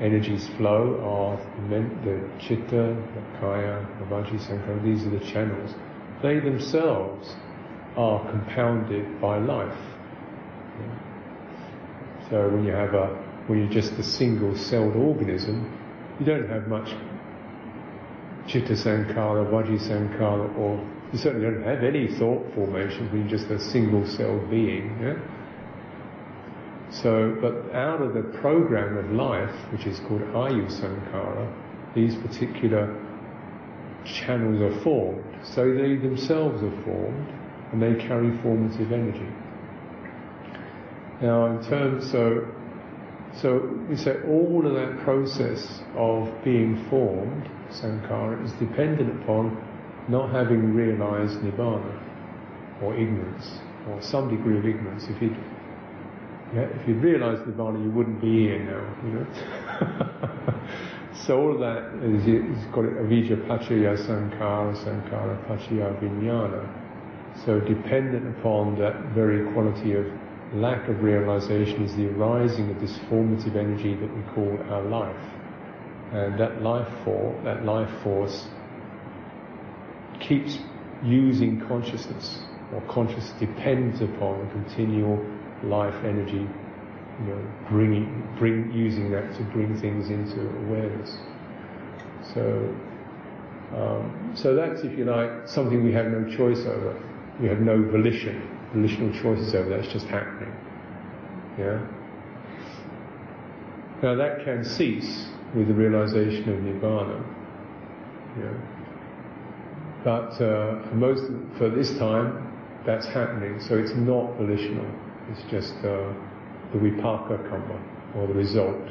energies flow are men- the chitta, the kaya, the vaci sankhara. These are the channels. They themselves are compounded by life. So when you have a, when you're just a single-celled organism, you don't have much chitta sankhara, vaci sankhara, or you certainly don't have any thought formation when you're just a single-celled being. Yeah? So, but out of the program of life, which is called Ayu sankhara, these particular channels are formed. So they themselves are formed, and they carry formative energy. Now, in terms, so, so we say all of that process of being formed, Sankhara, is dependent upon not having realized Nibbana, or ignorance, or some degree of ignorance. If you'd yeah, if you'd realised Nirvana, you wouldn't be here now, you know. so all of that is, is got avijja paccaya sankhara, sankhara paccaya vijnana. So dependent upon that very quality of lack of realization is the arising of this formative energy that we call our life. And that life force, that life force keeps using consciousness, or consciousness depends upon continual life energy, you know, bringing, bring, using that to bring things into awareness. So, um, so that's, if you like, something we have no choice over. We have no volition, volitional choices over. That's just happening. Yeah. Now that can cease with the realization of nibbana. Yeah. But uh, for most, for this time, that's happening. So it's not volitional. It's just uh, the vipaka karma, or the result.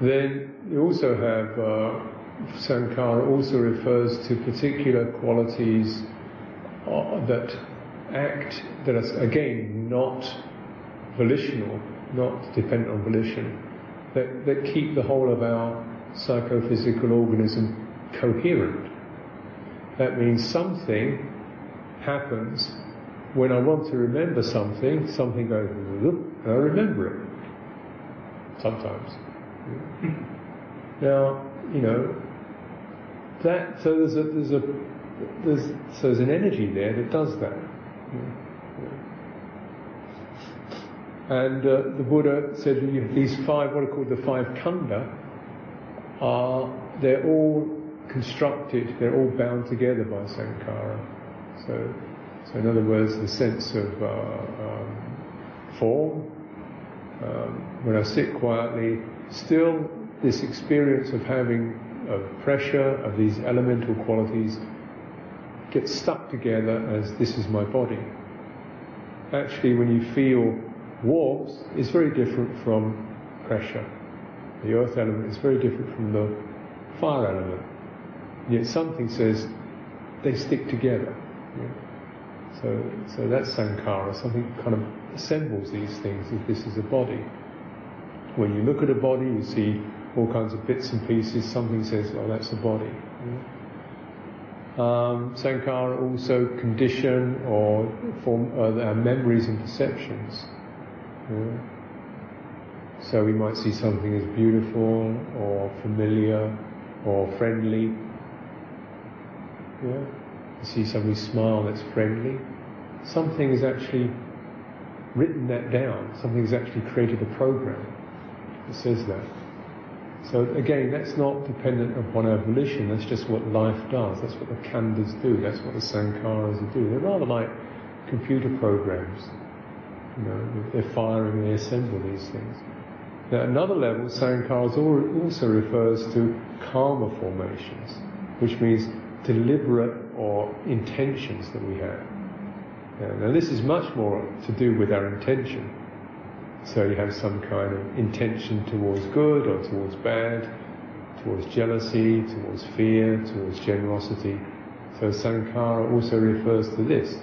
Then you also have uh, sankhara also refers to particular qualities Uh, that act that are again not volitional, not dependent on volition, that, that keep the whole of our psychophysical organism coherent. That means something happens when I want to remember something, something goes, and I remember it. Sometimes. Hmm. Now, you know, that, so there's a, there's a, there's, so there's an energy there that does that. And uh, the Buddha said these five, what are called the five khandha, are, they're all constructed, they're all bound together by sankhara. So, so in other words, the sense of uh, um, form, um, when I sit quietly, still this experience of having of pressure, of these elemental qualities, gets stuck together as this is my body. Actually, when you feel warmth, it's very different from pressure. The earth element is very different from the fire element. Yet something says they stick together. Yeah. So, so that's sankhara, something kind of assembles these things if this is a body. When you look at a body, you see all kinds of bits and pieces. Something says, "Oh, that's a body." Um, sankhara also condition or form uh, memories and perceptions. Yeah. So we might see something as beautiful or familiar or friendly. Yeah. You see somebody smile that's friendly. Something has actually written that down. Something has actually created a program that says that. So again, that's not dependent upon evolution. That's just what life does. That's what the khandhas do. That's what the sankharas do. They're rather like computer programs. You know, they're firing, they assemble these things. Now, at another level, sankharas also refers to karma formations, which means deliberate or intentions that we have. Now, this is much more to do with our intention. So you have some kind of intention towards good or towards bad, towards jealousy, towards fear, towards generosity. So sankhara also refers to this.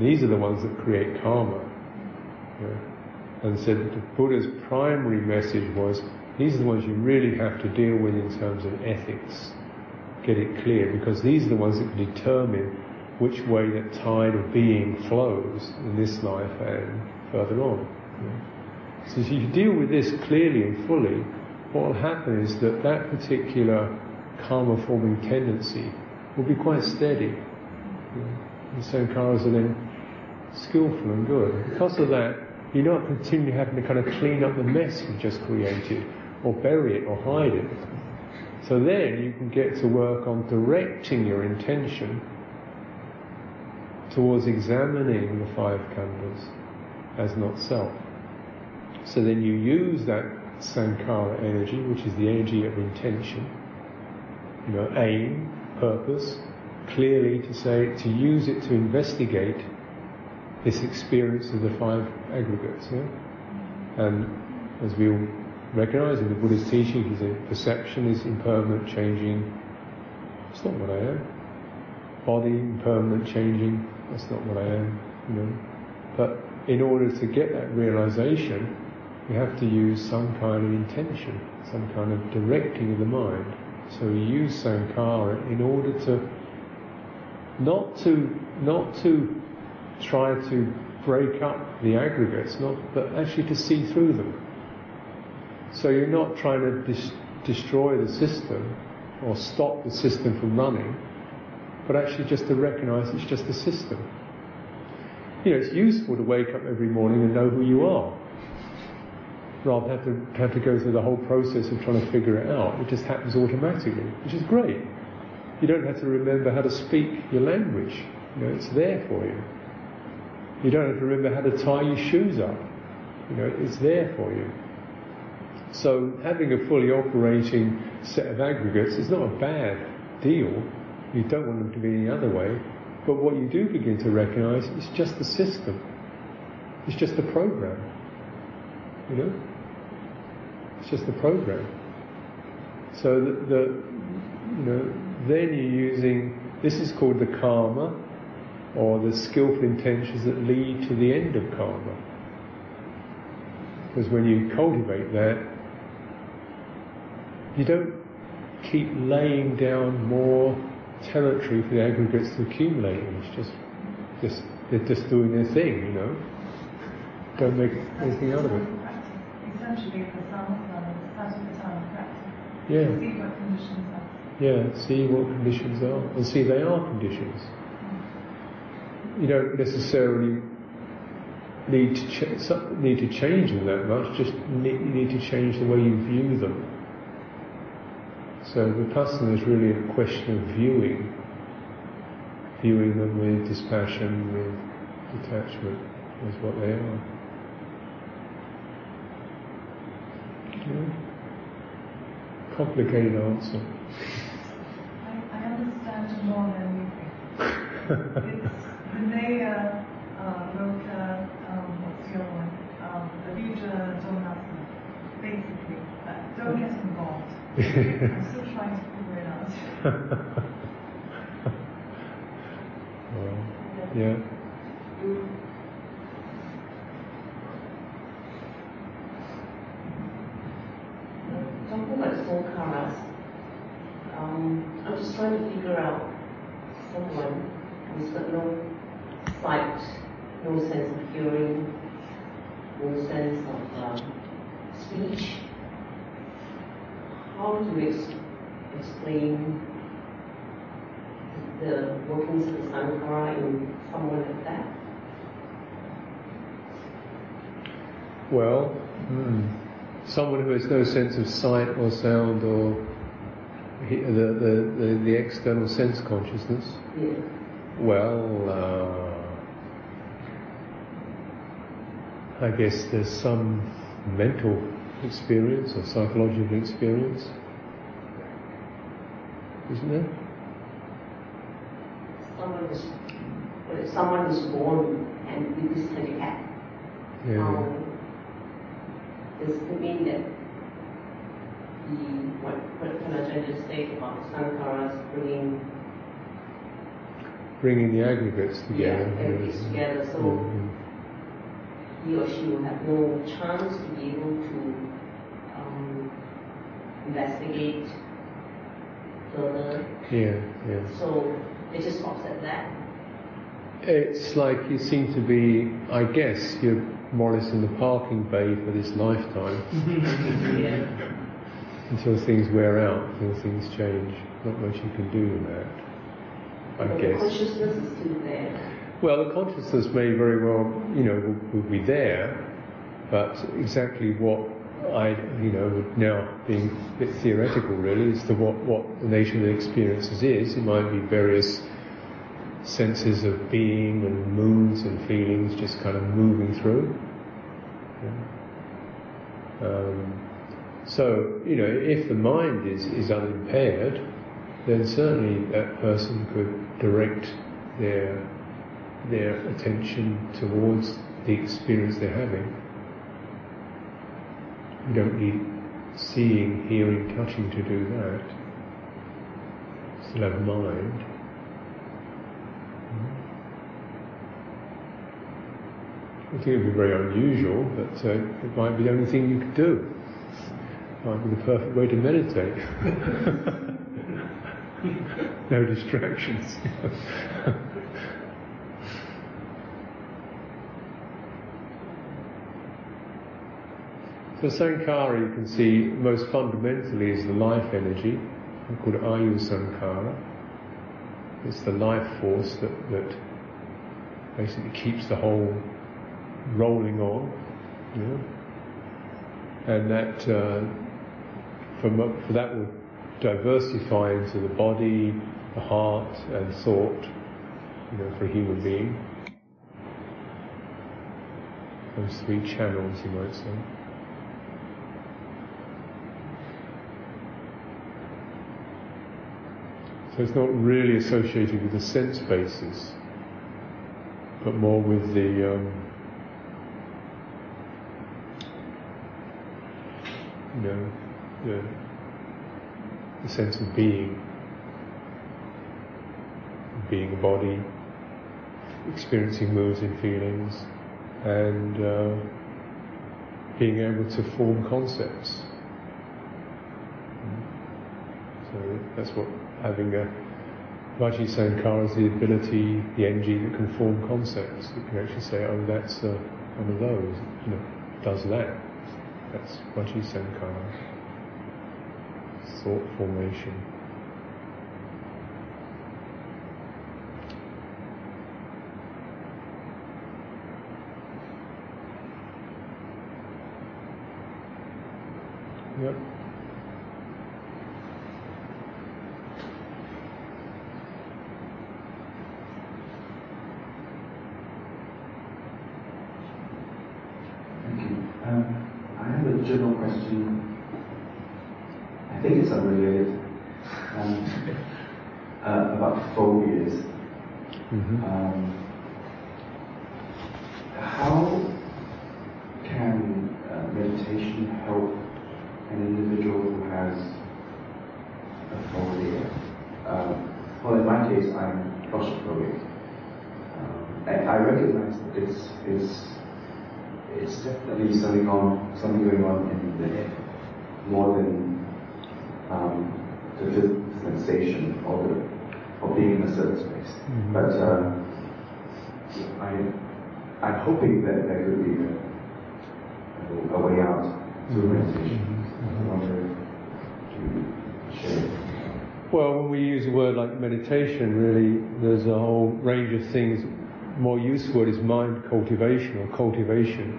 these are the ones that create karma. Yeah. And said the Buddha's primary message was these are the ones you really have to deal with in terms of ethics. Get it clear because these are the ones that can determine which way that tide of being flows in this life and further on. So if you deal with this clearly and fully, what will happen is that that particular karma forming tendency will be quite steady. The sankharas are then skillful and good. Because of that, you're not continually having to kind of clean up the mess you've just created, or bury it, or hide it. So then you can get to work on directing your intention towards examining the five khandhas as not self. So then you use that sankhara energy, which is the energy of intention, you know, aim, purpose, clearly to say, to use it to investigate this experience of the five aggregates. Yeah? Mm-hmm. And as we all recognize in the Buddha's teaching, he said, perception is impermanent, changing. It's not what I am. Body, impermanent, changing. That's not what I am. You know. But in order to get that realization, we have to use some kind of intention, some kind of directing of the mind. So we use sankhara in order to not to not to try to break up the aggregates, not but actually to see through them. So you're not trying to dis- destroy the system or stop the system from running, but actually just to recognize it's just a system. You know, it's useful to wake up every morning and know who you are rather have to, have to go through the whole process of trying to figure it out. It just happens automatically, which is great. You don't have to remember how to speak your language. You know, it's there for you. You don't have to remember how to tie your shoes up. You know, it's there for you. So having a fully operating set of aggregates is not a bad deal. You don't want them to be any other way. But what you do begin to recognize is just the system. It's just the program. You know? It's just the program. So the, the you know, then you're using this is called the karma or the skillful intentions that lead to the end of karma. Because when you cultivate that, you don't keep laying down more territory for the aggregates to accumulate. It's just, just they're just doing their thing, you know. Don't make anything out of it essentially for some start of the time practice. Yeah. See what conditions are. Yeah, see what conditions are, and see they are conditions. You don't necessarily need to ch- need to change them that much. Just need, you need to change the way you view them. So vipassana is really a question of viewing, viewing them with dispassion, with detachment, as what they are. Complicated answer. I, I understand more than you think. Vinaya uh, wrote, uh, um, what's your one? Um, the Vijja Donasana, basically. Uh, don't get involved. I'm still trying to figure it out. well, yeah. Sankharas, um, I'm just trying to figure out someone who's got no sight, no sense of hearing, no sense of um, speech. How do you ex- explain the workings of the sankhara in someone like that? Well, hmm, someone who has no sense of sight or sound or the, the, the, the external sense consciousness. Yeah. Well, uh, I guess there's some mental experience or psychological experience, isn't there? Someone is, someone is born and with this handicap, Yeah. um, does it mean that the, what, what Kanajaya just said about the sankharas bringing Bringing the aggregates together. Yeah, aggregates together, so- Mhm. he or she will have no chance to be able to um, investigate further. Yeah, yeah. So it just stops at that. It's like you seem to be, I guess, you're more or less in the parking bay for this lifetime yeah. until things wear out, until things change. Not much you can do in that, I The guess. consciousness is still there. Well, the consciousness may very well, you know, will, will be there, but exactly what I, you know, would now being a bit theoretical really, as to what, what the nature of the experiences is. It might be various senses of being and moods and feelings just kind of moving through. Um, so, you know, if the mind is, is unimpaired, then certainly that person could direct their their attention towards the experience they're having. You don't need seeing, hearing, touching to do that. Still have mind. I think it would be very unusual, but uh, it might be the only thing you could do. It Might be the perfect way to meditate. no distractions. So Sankhara, you can see, most fundamentally is the life energy, called Ayu Sankhara. It's the life force that, that basically keeps the whole rolling on. And that, uh, from, for that will diversify into the body, the heart, and thought, you know, for a human being. Those three channels, you might say. So it's not really associated with the sense basis, but more with the um, you know the, the sense of being, being a body, experiencing moods and feelings, and uh, being able to form concepts. So that's what having a Vaci Sankhara is the ability, the energy that can form concepts. You can actually say, oh, that's one of those, you know, does that. That's Vaci Sankhara. Thought formation. Yep. Thank you. Um, I have a general question. I think it's unrelated. Um, uh, about phobias. hmm Um, how can uh, meditation help an individual who has a phobia? Um, well, in my case, I'm claustrophobic. Um, I, I recognize that it's, it's, it's definitely something on something going on in the head, more than just the sensation of the of being in a certain space. Mhm. But uh, I I'm hoping that there could be a, a way out through Mhm. meditation. Mhm. I wonder share. Well, when we use a word like meditation, really, there's a whole range of things. More useful is mind cultivation or cultivation.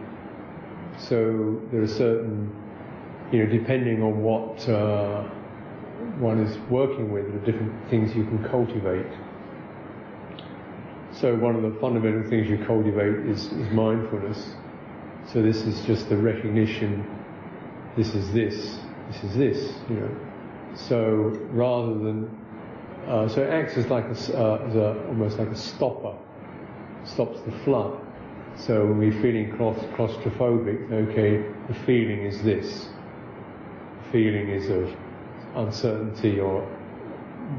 So there are certain, you know, depending on what uh, one is working with, there are different things you can cultivate. So one of the fundamental things you cultivate is, is mindfulness. So this is just the recognition. This is this. This is this. You know. So rather than, uh, so it acts as like a, uh, as a, almost like a stopper, stops the flood. So when we're feeling claustrophobic, okay, the feeling is this. The feeling is of uncertainty or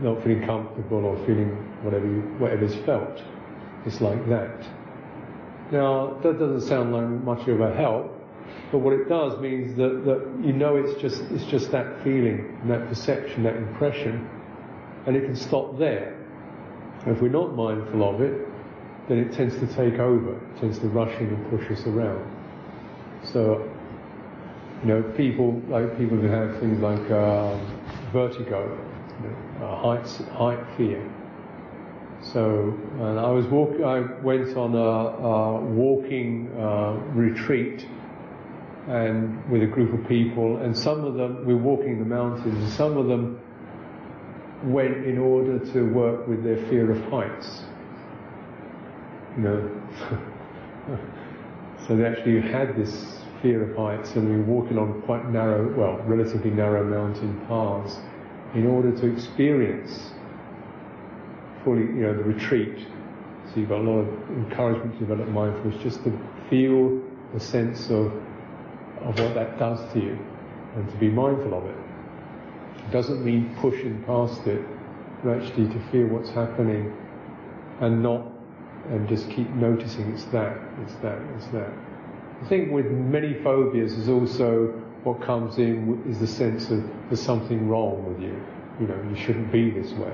not feeling comfortable or feeling whatever you, whatever's felt. It's like that. Now that doesn't sound like much of a help, but what it does means that, that you know it's just it's just that feeling, and that perception, that impression, and it can stop there. And if we're not mindful of it, then it tends to take over, it tends to rush in and push us around. So, you know, people like people who have things like um, vertigo, you know, uh, heights, height fear. So, and I was walk, I went on a, a walking uh, retreat and with a group of people, and some of them we were walking the mountains, and some of them went in order to work with their fear of heights. You know, so they actually had this fear of heights, and we were walking on quite narrow, well, relatively narrow mountain paths, in order to experience fully, you know, the retreat. So you've got a lot of encouragement to develop mindfulness, just to feel the sense of of what that does to you, and to be mindful of it. It doesn't mean pushing past it, but actually to feel what's happening, and not, and just keep noticing it's that, it's that, it's that. I think with many phobias, is also what comes in is the sense of there's something wrong with you. You know, you shouldn't be this way.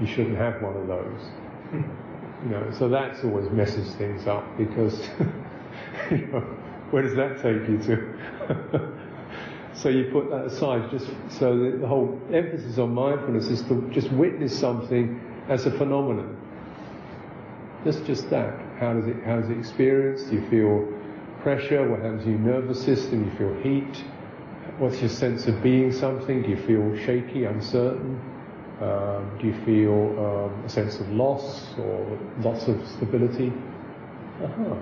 You shouldn't have one of those. You know, so that's always messes things up because, you know, where does that take you to? so you put that aside, just so the, the whole emphasis on mindfulness is to just witness something as a phenomenon. Just just that. How does it how does it experience? Do you feel pressure? What happens to your nervous system? Do you feel heat? What's your sense of being something? Do you feel shaky, uncertain? Um, do you feel um, a sense of loss or loss of stability? Aha,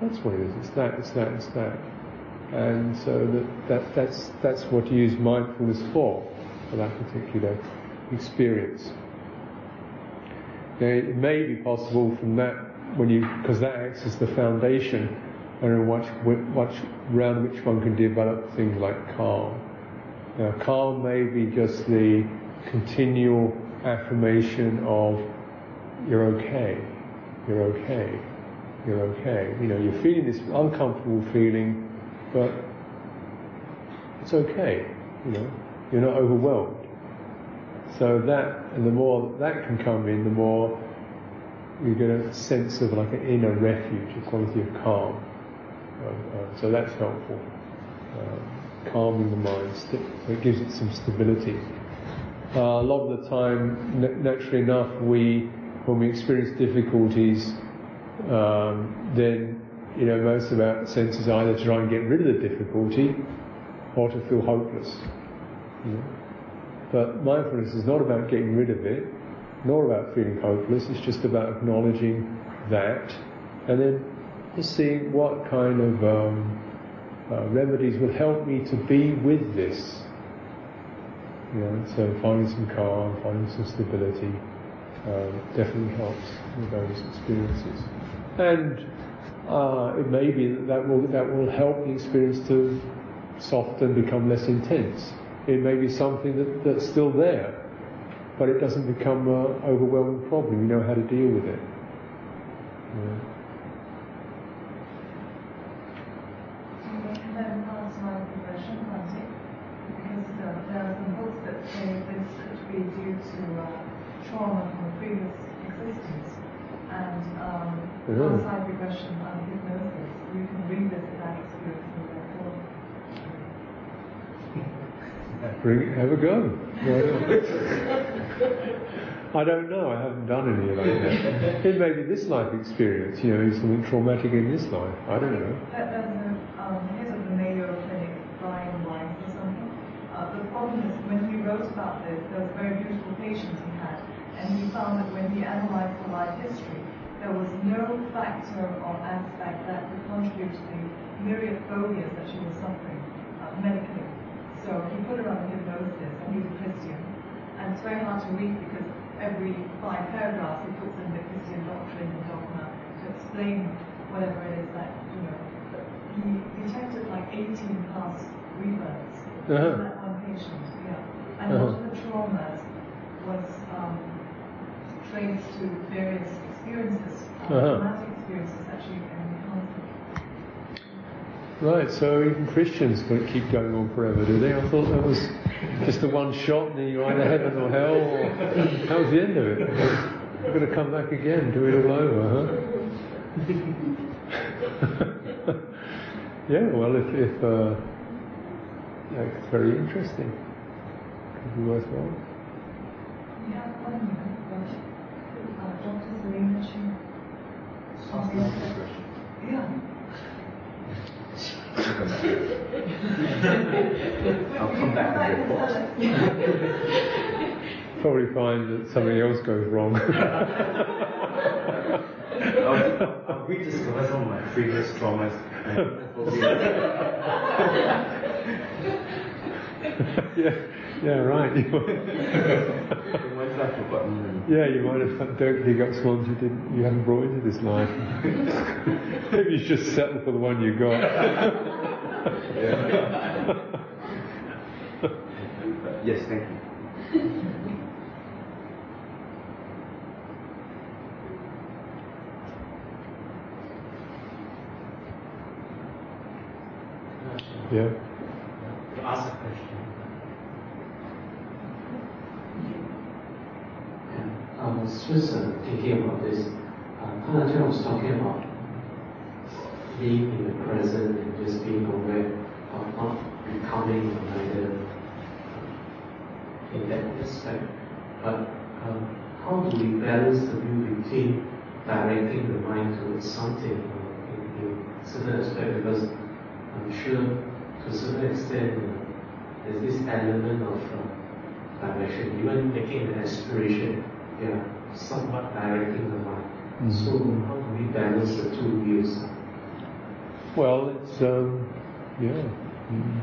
that's what it is. It's that. It's that. It's that. And so that, that that's that's what you use mindfulness for, for that particular experience. It may be possible from that when you because that acts as the foundation, around which one can develop things like calm. Now, calm may be just the continual affirmation of you're okay, you're okay, you're okay. You know, you're feeling this uncomfortable feeling, but it's okay. You know, you're not overwhelmed. So that, and the more that can come in, the more you get a sense of like an inner refuge, a quality of calm. Uh, uh, so that's helpful. Uh, calming the mind, it gives it some stability. Uh, a lot of the time, n- naturally enough, we, when we experience difficulties, um, then you know most of our senses either try and get rid of the difficulty or to feel hopeless. You know? But mindfulness is not about getting rid of it, nor about feeling hopeless. It's just about acknowledging that, and then just seeing what kind of um, uh, remedies will help me to be with this. You know, so finding some calm, finding some stability, um, definitely helps with those experiences. And uh, it may be that that will that will help the experience to soften, become less intense it may be something that, that's still there, but it doesn't become an overwhelming problem. You know how to deal with it. Yeah. trauma from a previous existence. And um, yeah. outside regression and hypnosis, you can revisit that experience Bring have a go. I don't know. I haven't done any like that. It may be this life experience. You know, is something traumatic in this life. I don't know. Uh, uh, uh, um, of when he wrote about this, there was a very beautiful patient he had, and he found that when he analyzed the life history, there was no factor or aspect that would contribute to the myriad phobias that she was suffering uh, medically. So he put her under hypnosis, and he's a Christian. And it's very hard to read because every five paragraphs he puts in the Christian doctrine and dogma to explain whatever it is that, you know, but he detected like 18 past rebirths Uh-huh. in that one patient, yeah. And a Uh-huh. lot of the traumas was um, traced to various experiences, uh, Uh-huh. traumatic experiences encountered. Right. So even Christians don't keep going on forever, do they? I thought that was just the one shot, and you're either heaven or hell. Or that was the end of it. You're going to come back again, do it all over, huh? yeah. Well, if, if uh, yeah, it's very interesting. Could be worthwhile. We have one minute, but uh, Dr. Selena, she, Ask the next question. yeah. I'll come back and report. Probably find that something else goes wrong. I'll, I'll rediscover some of my previous traumas yeah. Yeah. Right. The ones Yeah, you might have don't dig up swans you didn't you haven't brought into this life. Maybe you should just settle for the one you got. Yes, thank you. yeah. to ask a question. Yeah, I uh, thinking about this. Uh, Panajan was talking about being in the present and just being aware of not becoming either in that aspect. But um, how do we balance the view between directing the mind towards something uh, in, in certain aspect? Because I'm sure to a certain extent uh, there's this element of uh, direction, even making an aspiration, yeah, somewhat directing the mind. Mhm. So how do we balance the two views? Well, it's um, yeah. Mm.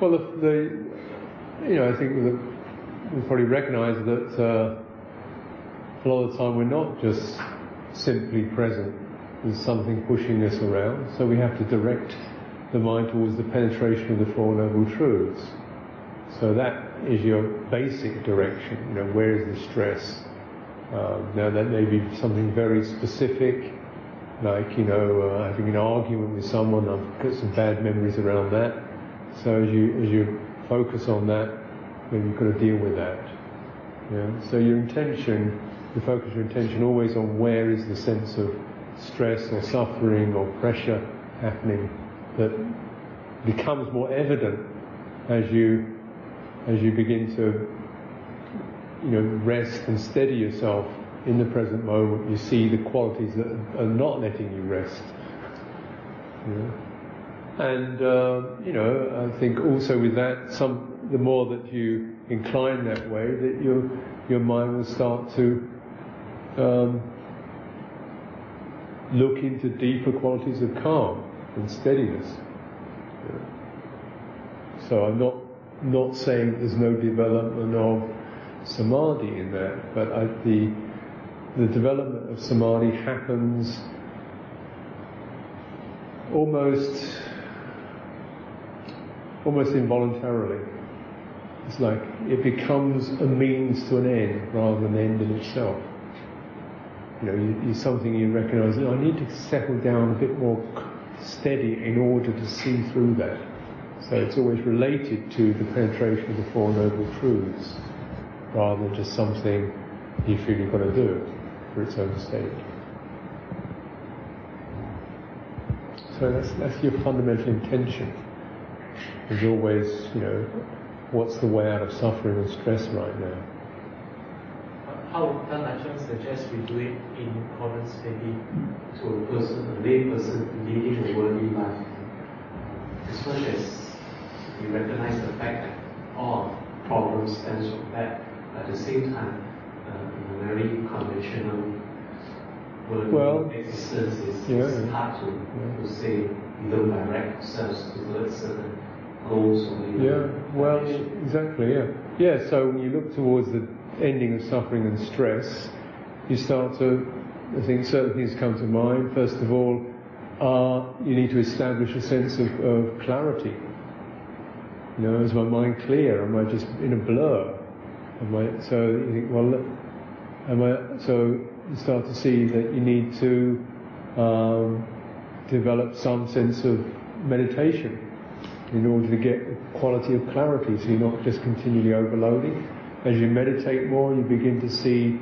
Well, the, the you know I think that we probably recognise that uh, a lot of the time we're not just simply present. There's something pushing us around, so we have to direct the mind towards the penetration of the Four Noble Truths. So that is your basic direction. You know, where is the stress? Um, now that may be something very specific, like you know uh, having an argument with someone. I've got some bad memories around that. So as you as you focus on that, then you've got to deal with that. Yeah. So your intention, you focus your intention always on where is the sense of stress or suffering or pressure happening that becomes more evident as you as you begin to you know rest and steady yourself in the present moment. You see the qualities that are not letting you rest. And uh, you know, I think also with that, some the more that you incline that way, that your your mind will start to um, look into deeper qualities of calm and steadiness. So I'm not not saying there's no development of samadhi in that, but I, the the development of samadhi happens almost almost involuntarily. It's like it becomes a means to an end rather than an end in itself. You know, you, you something you recognise. Oh, I need to settle down a bit more steady in order to see through that. So it's always related to the penetration of the Four Noble Truths rather than just something you feel you've got to do. for its own sake. So that's, that's your fundamental intention. There's always, you know, what's the way out of suffering and stress right now? How does Ajahn suggest we do it in accordance maybe to a person, a lay person leading a worldly life? As much as we recognize the fact that all problems stems from that, at the same time, uh, in a very conventional worldly Well, existence, it's, yeah, it's hard to, Yeah. to say we don't direct ourselves towards certain goals or even Yeah, well, exactly, yeah. Yeah, so when you look towards the ending of suffering and stress, you start to, I think certain things come to mind. First of all, uh, you need to establish a sense of, of clarity. You know, is my mind clear? Am I just in a blur? Am I, so you think, well, am I, so you start to see that you need to um, develop some sense of meditation in order to get quality of clarity so you're not just continually overloading. As you meditate more, you begin to see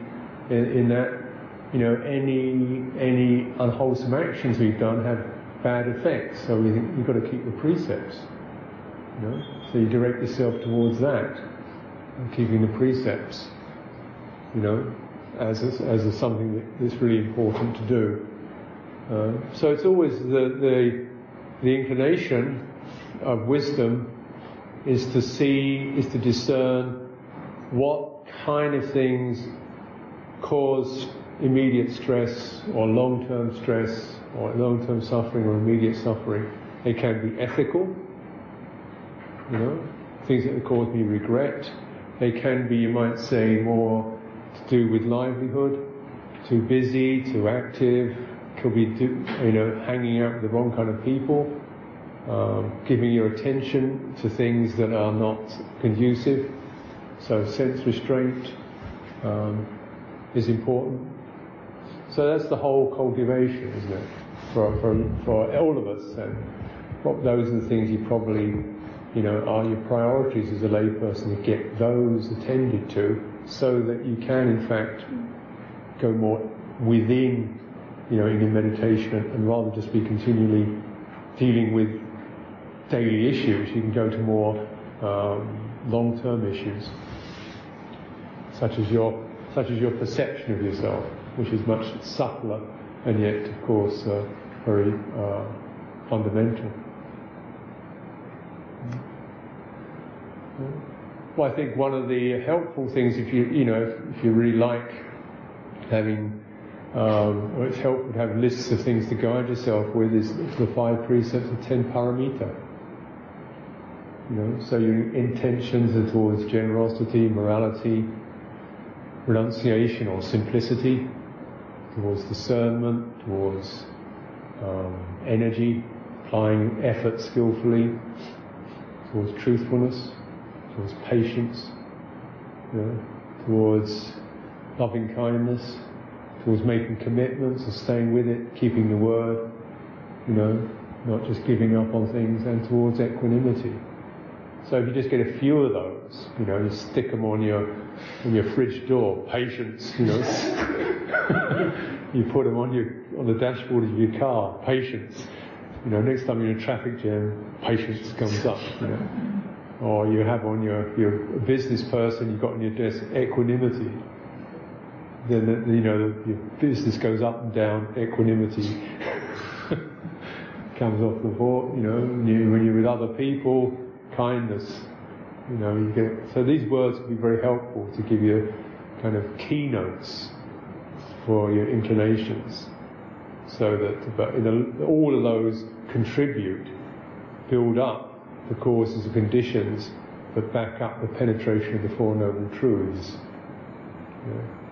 in, in that, you know, any any unwholesome actions we've done have bad effects. So we think you've got to keep the precepts. You know? So you direct yourself towards that, keeping the precepts. You know, as a, as a something that's really important to do. Uh, so it's always the, the the inclination of wisdom is to see, is to discern what kind of things cause immediate stress or long-term stress or long-term suffering or immediate suffering. They can be ethical, you know, things that cause me regret. They can be, you might say, more to do with livelihood, too busy, too active, could be, do, you know, hanging out with the wrong kind of people, um, giving your attention to things that are not conducive. So sense restraint um, is important. So that's the whole cultivation, isn't it, for, for, for all of us. And what, those are the things you probably, you know, are your priorities as a layperson to get those attended to, so that you can, in fact, go more within, you know, in your meditation, and, rather just be continually dealing with daily issues, you can go to more um, long-term issues, such as your such as your perception of yourself, which is much subtler and yet, of course, uh, very uh, fundamental. Well, I think one of the helpful things, if you you know, if, if you really like having um, or it's helpful to have lists of things to guide yourself with is the five precepts of ten paramita. You know, so your intentions are towards generosity, morality, renunciation or simplicity, towards discernment, towards um, energy, applying effort skillfully, towards truthfulness, towards patience, you know, towards loving kindness, towards making commitments and staying with it, keeping the word, you know, not just giving up on things, and towards equanimity. So if you just get a few of those, you know, you stick them on your on your fridge door, patience, you know. you put them on your on the dashboard of your car, patience. You know, next time you're in a traffic jam, patience comes up, you know. Or you have on your your business person, you've got on your desk equanimity. Then the, you know your business goes up and down, equanimity comes off the board. You know, when, you, when you're with other people, kindness. You know, you get so these words can be very helpful to give you kind of keynotes for your inclinations, so that but all of those contribute, build up the causes and conditions that back up the penetration of the Four Noble Truths. You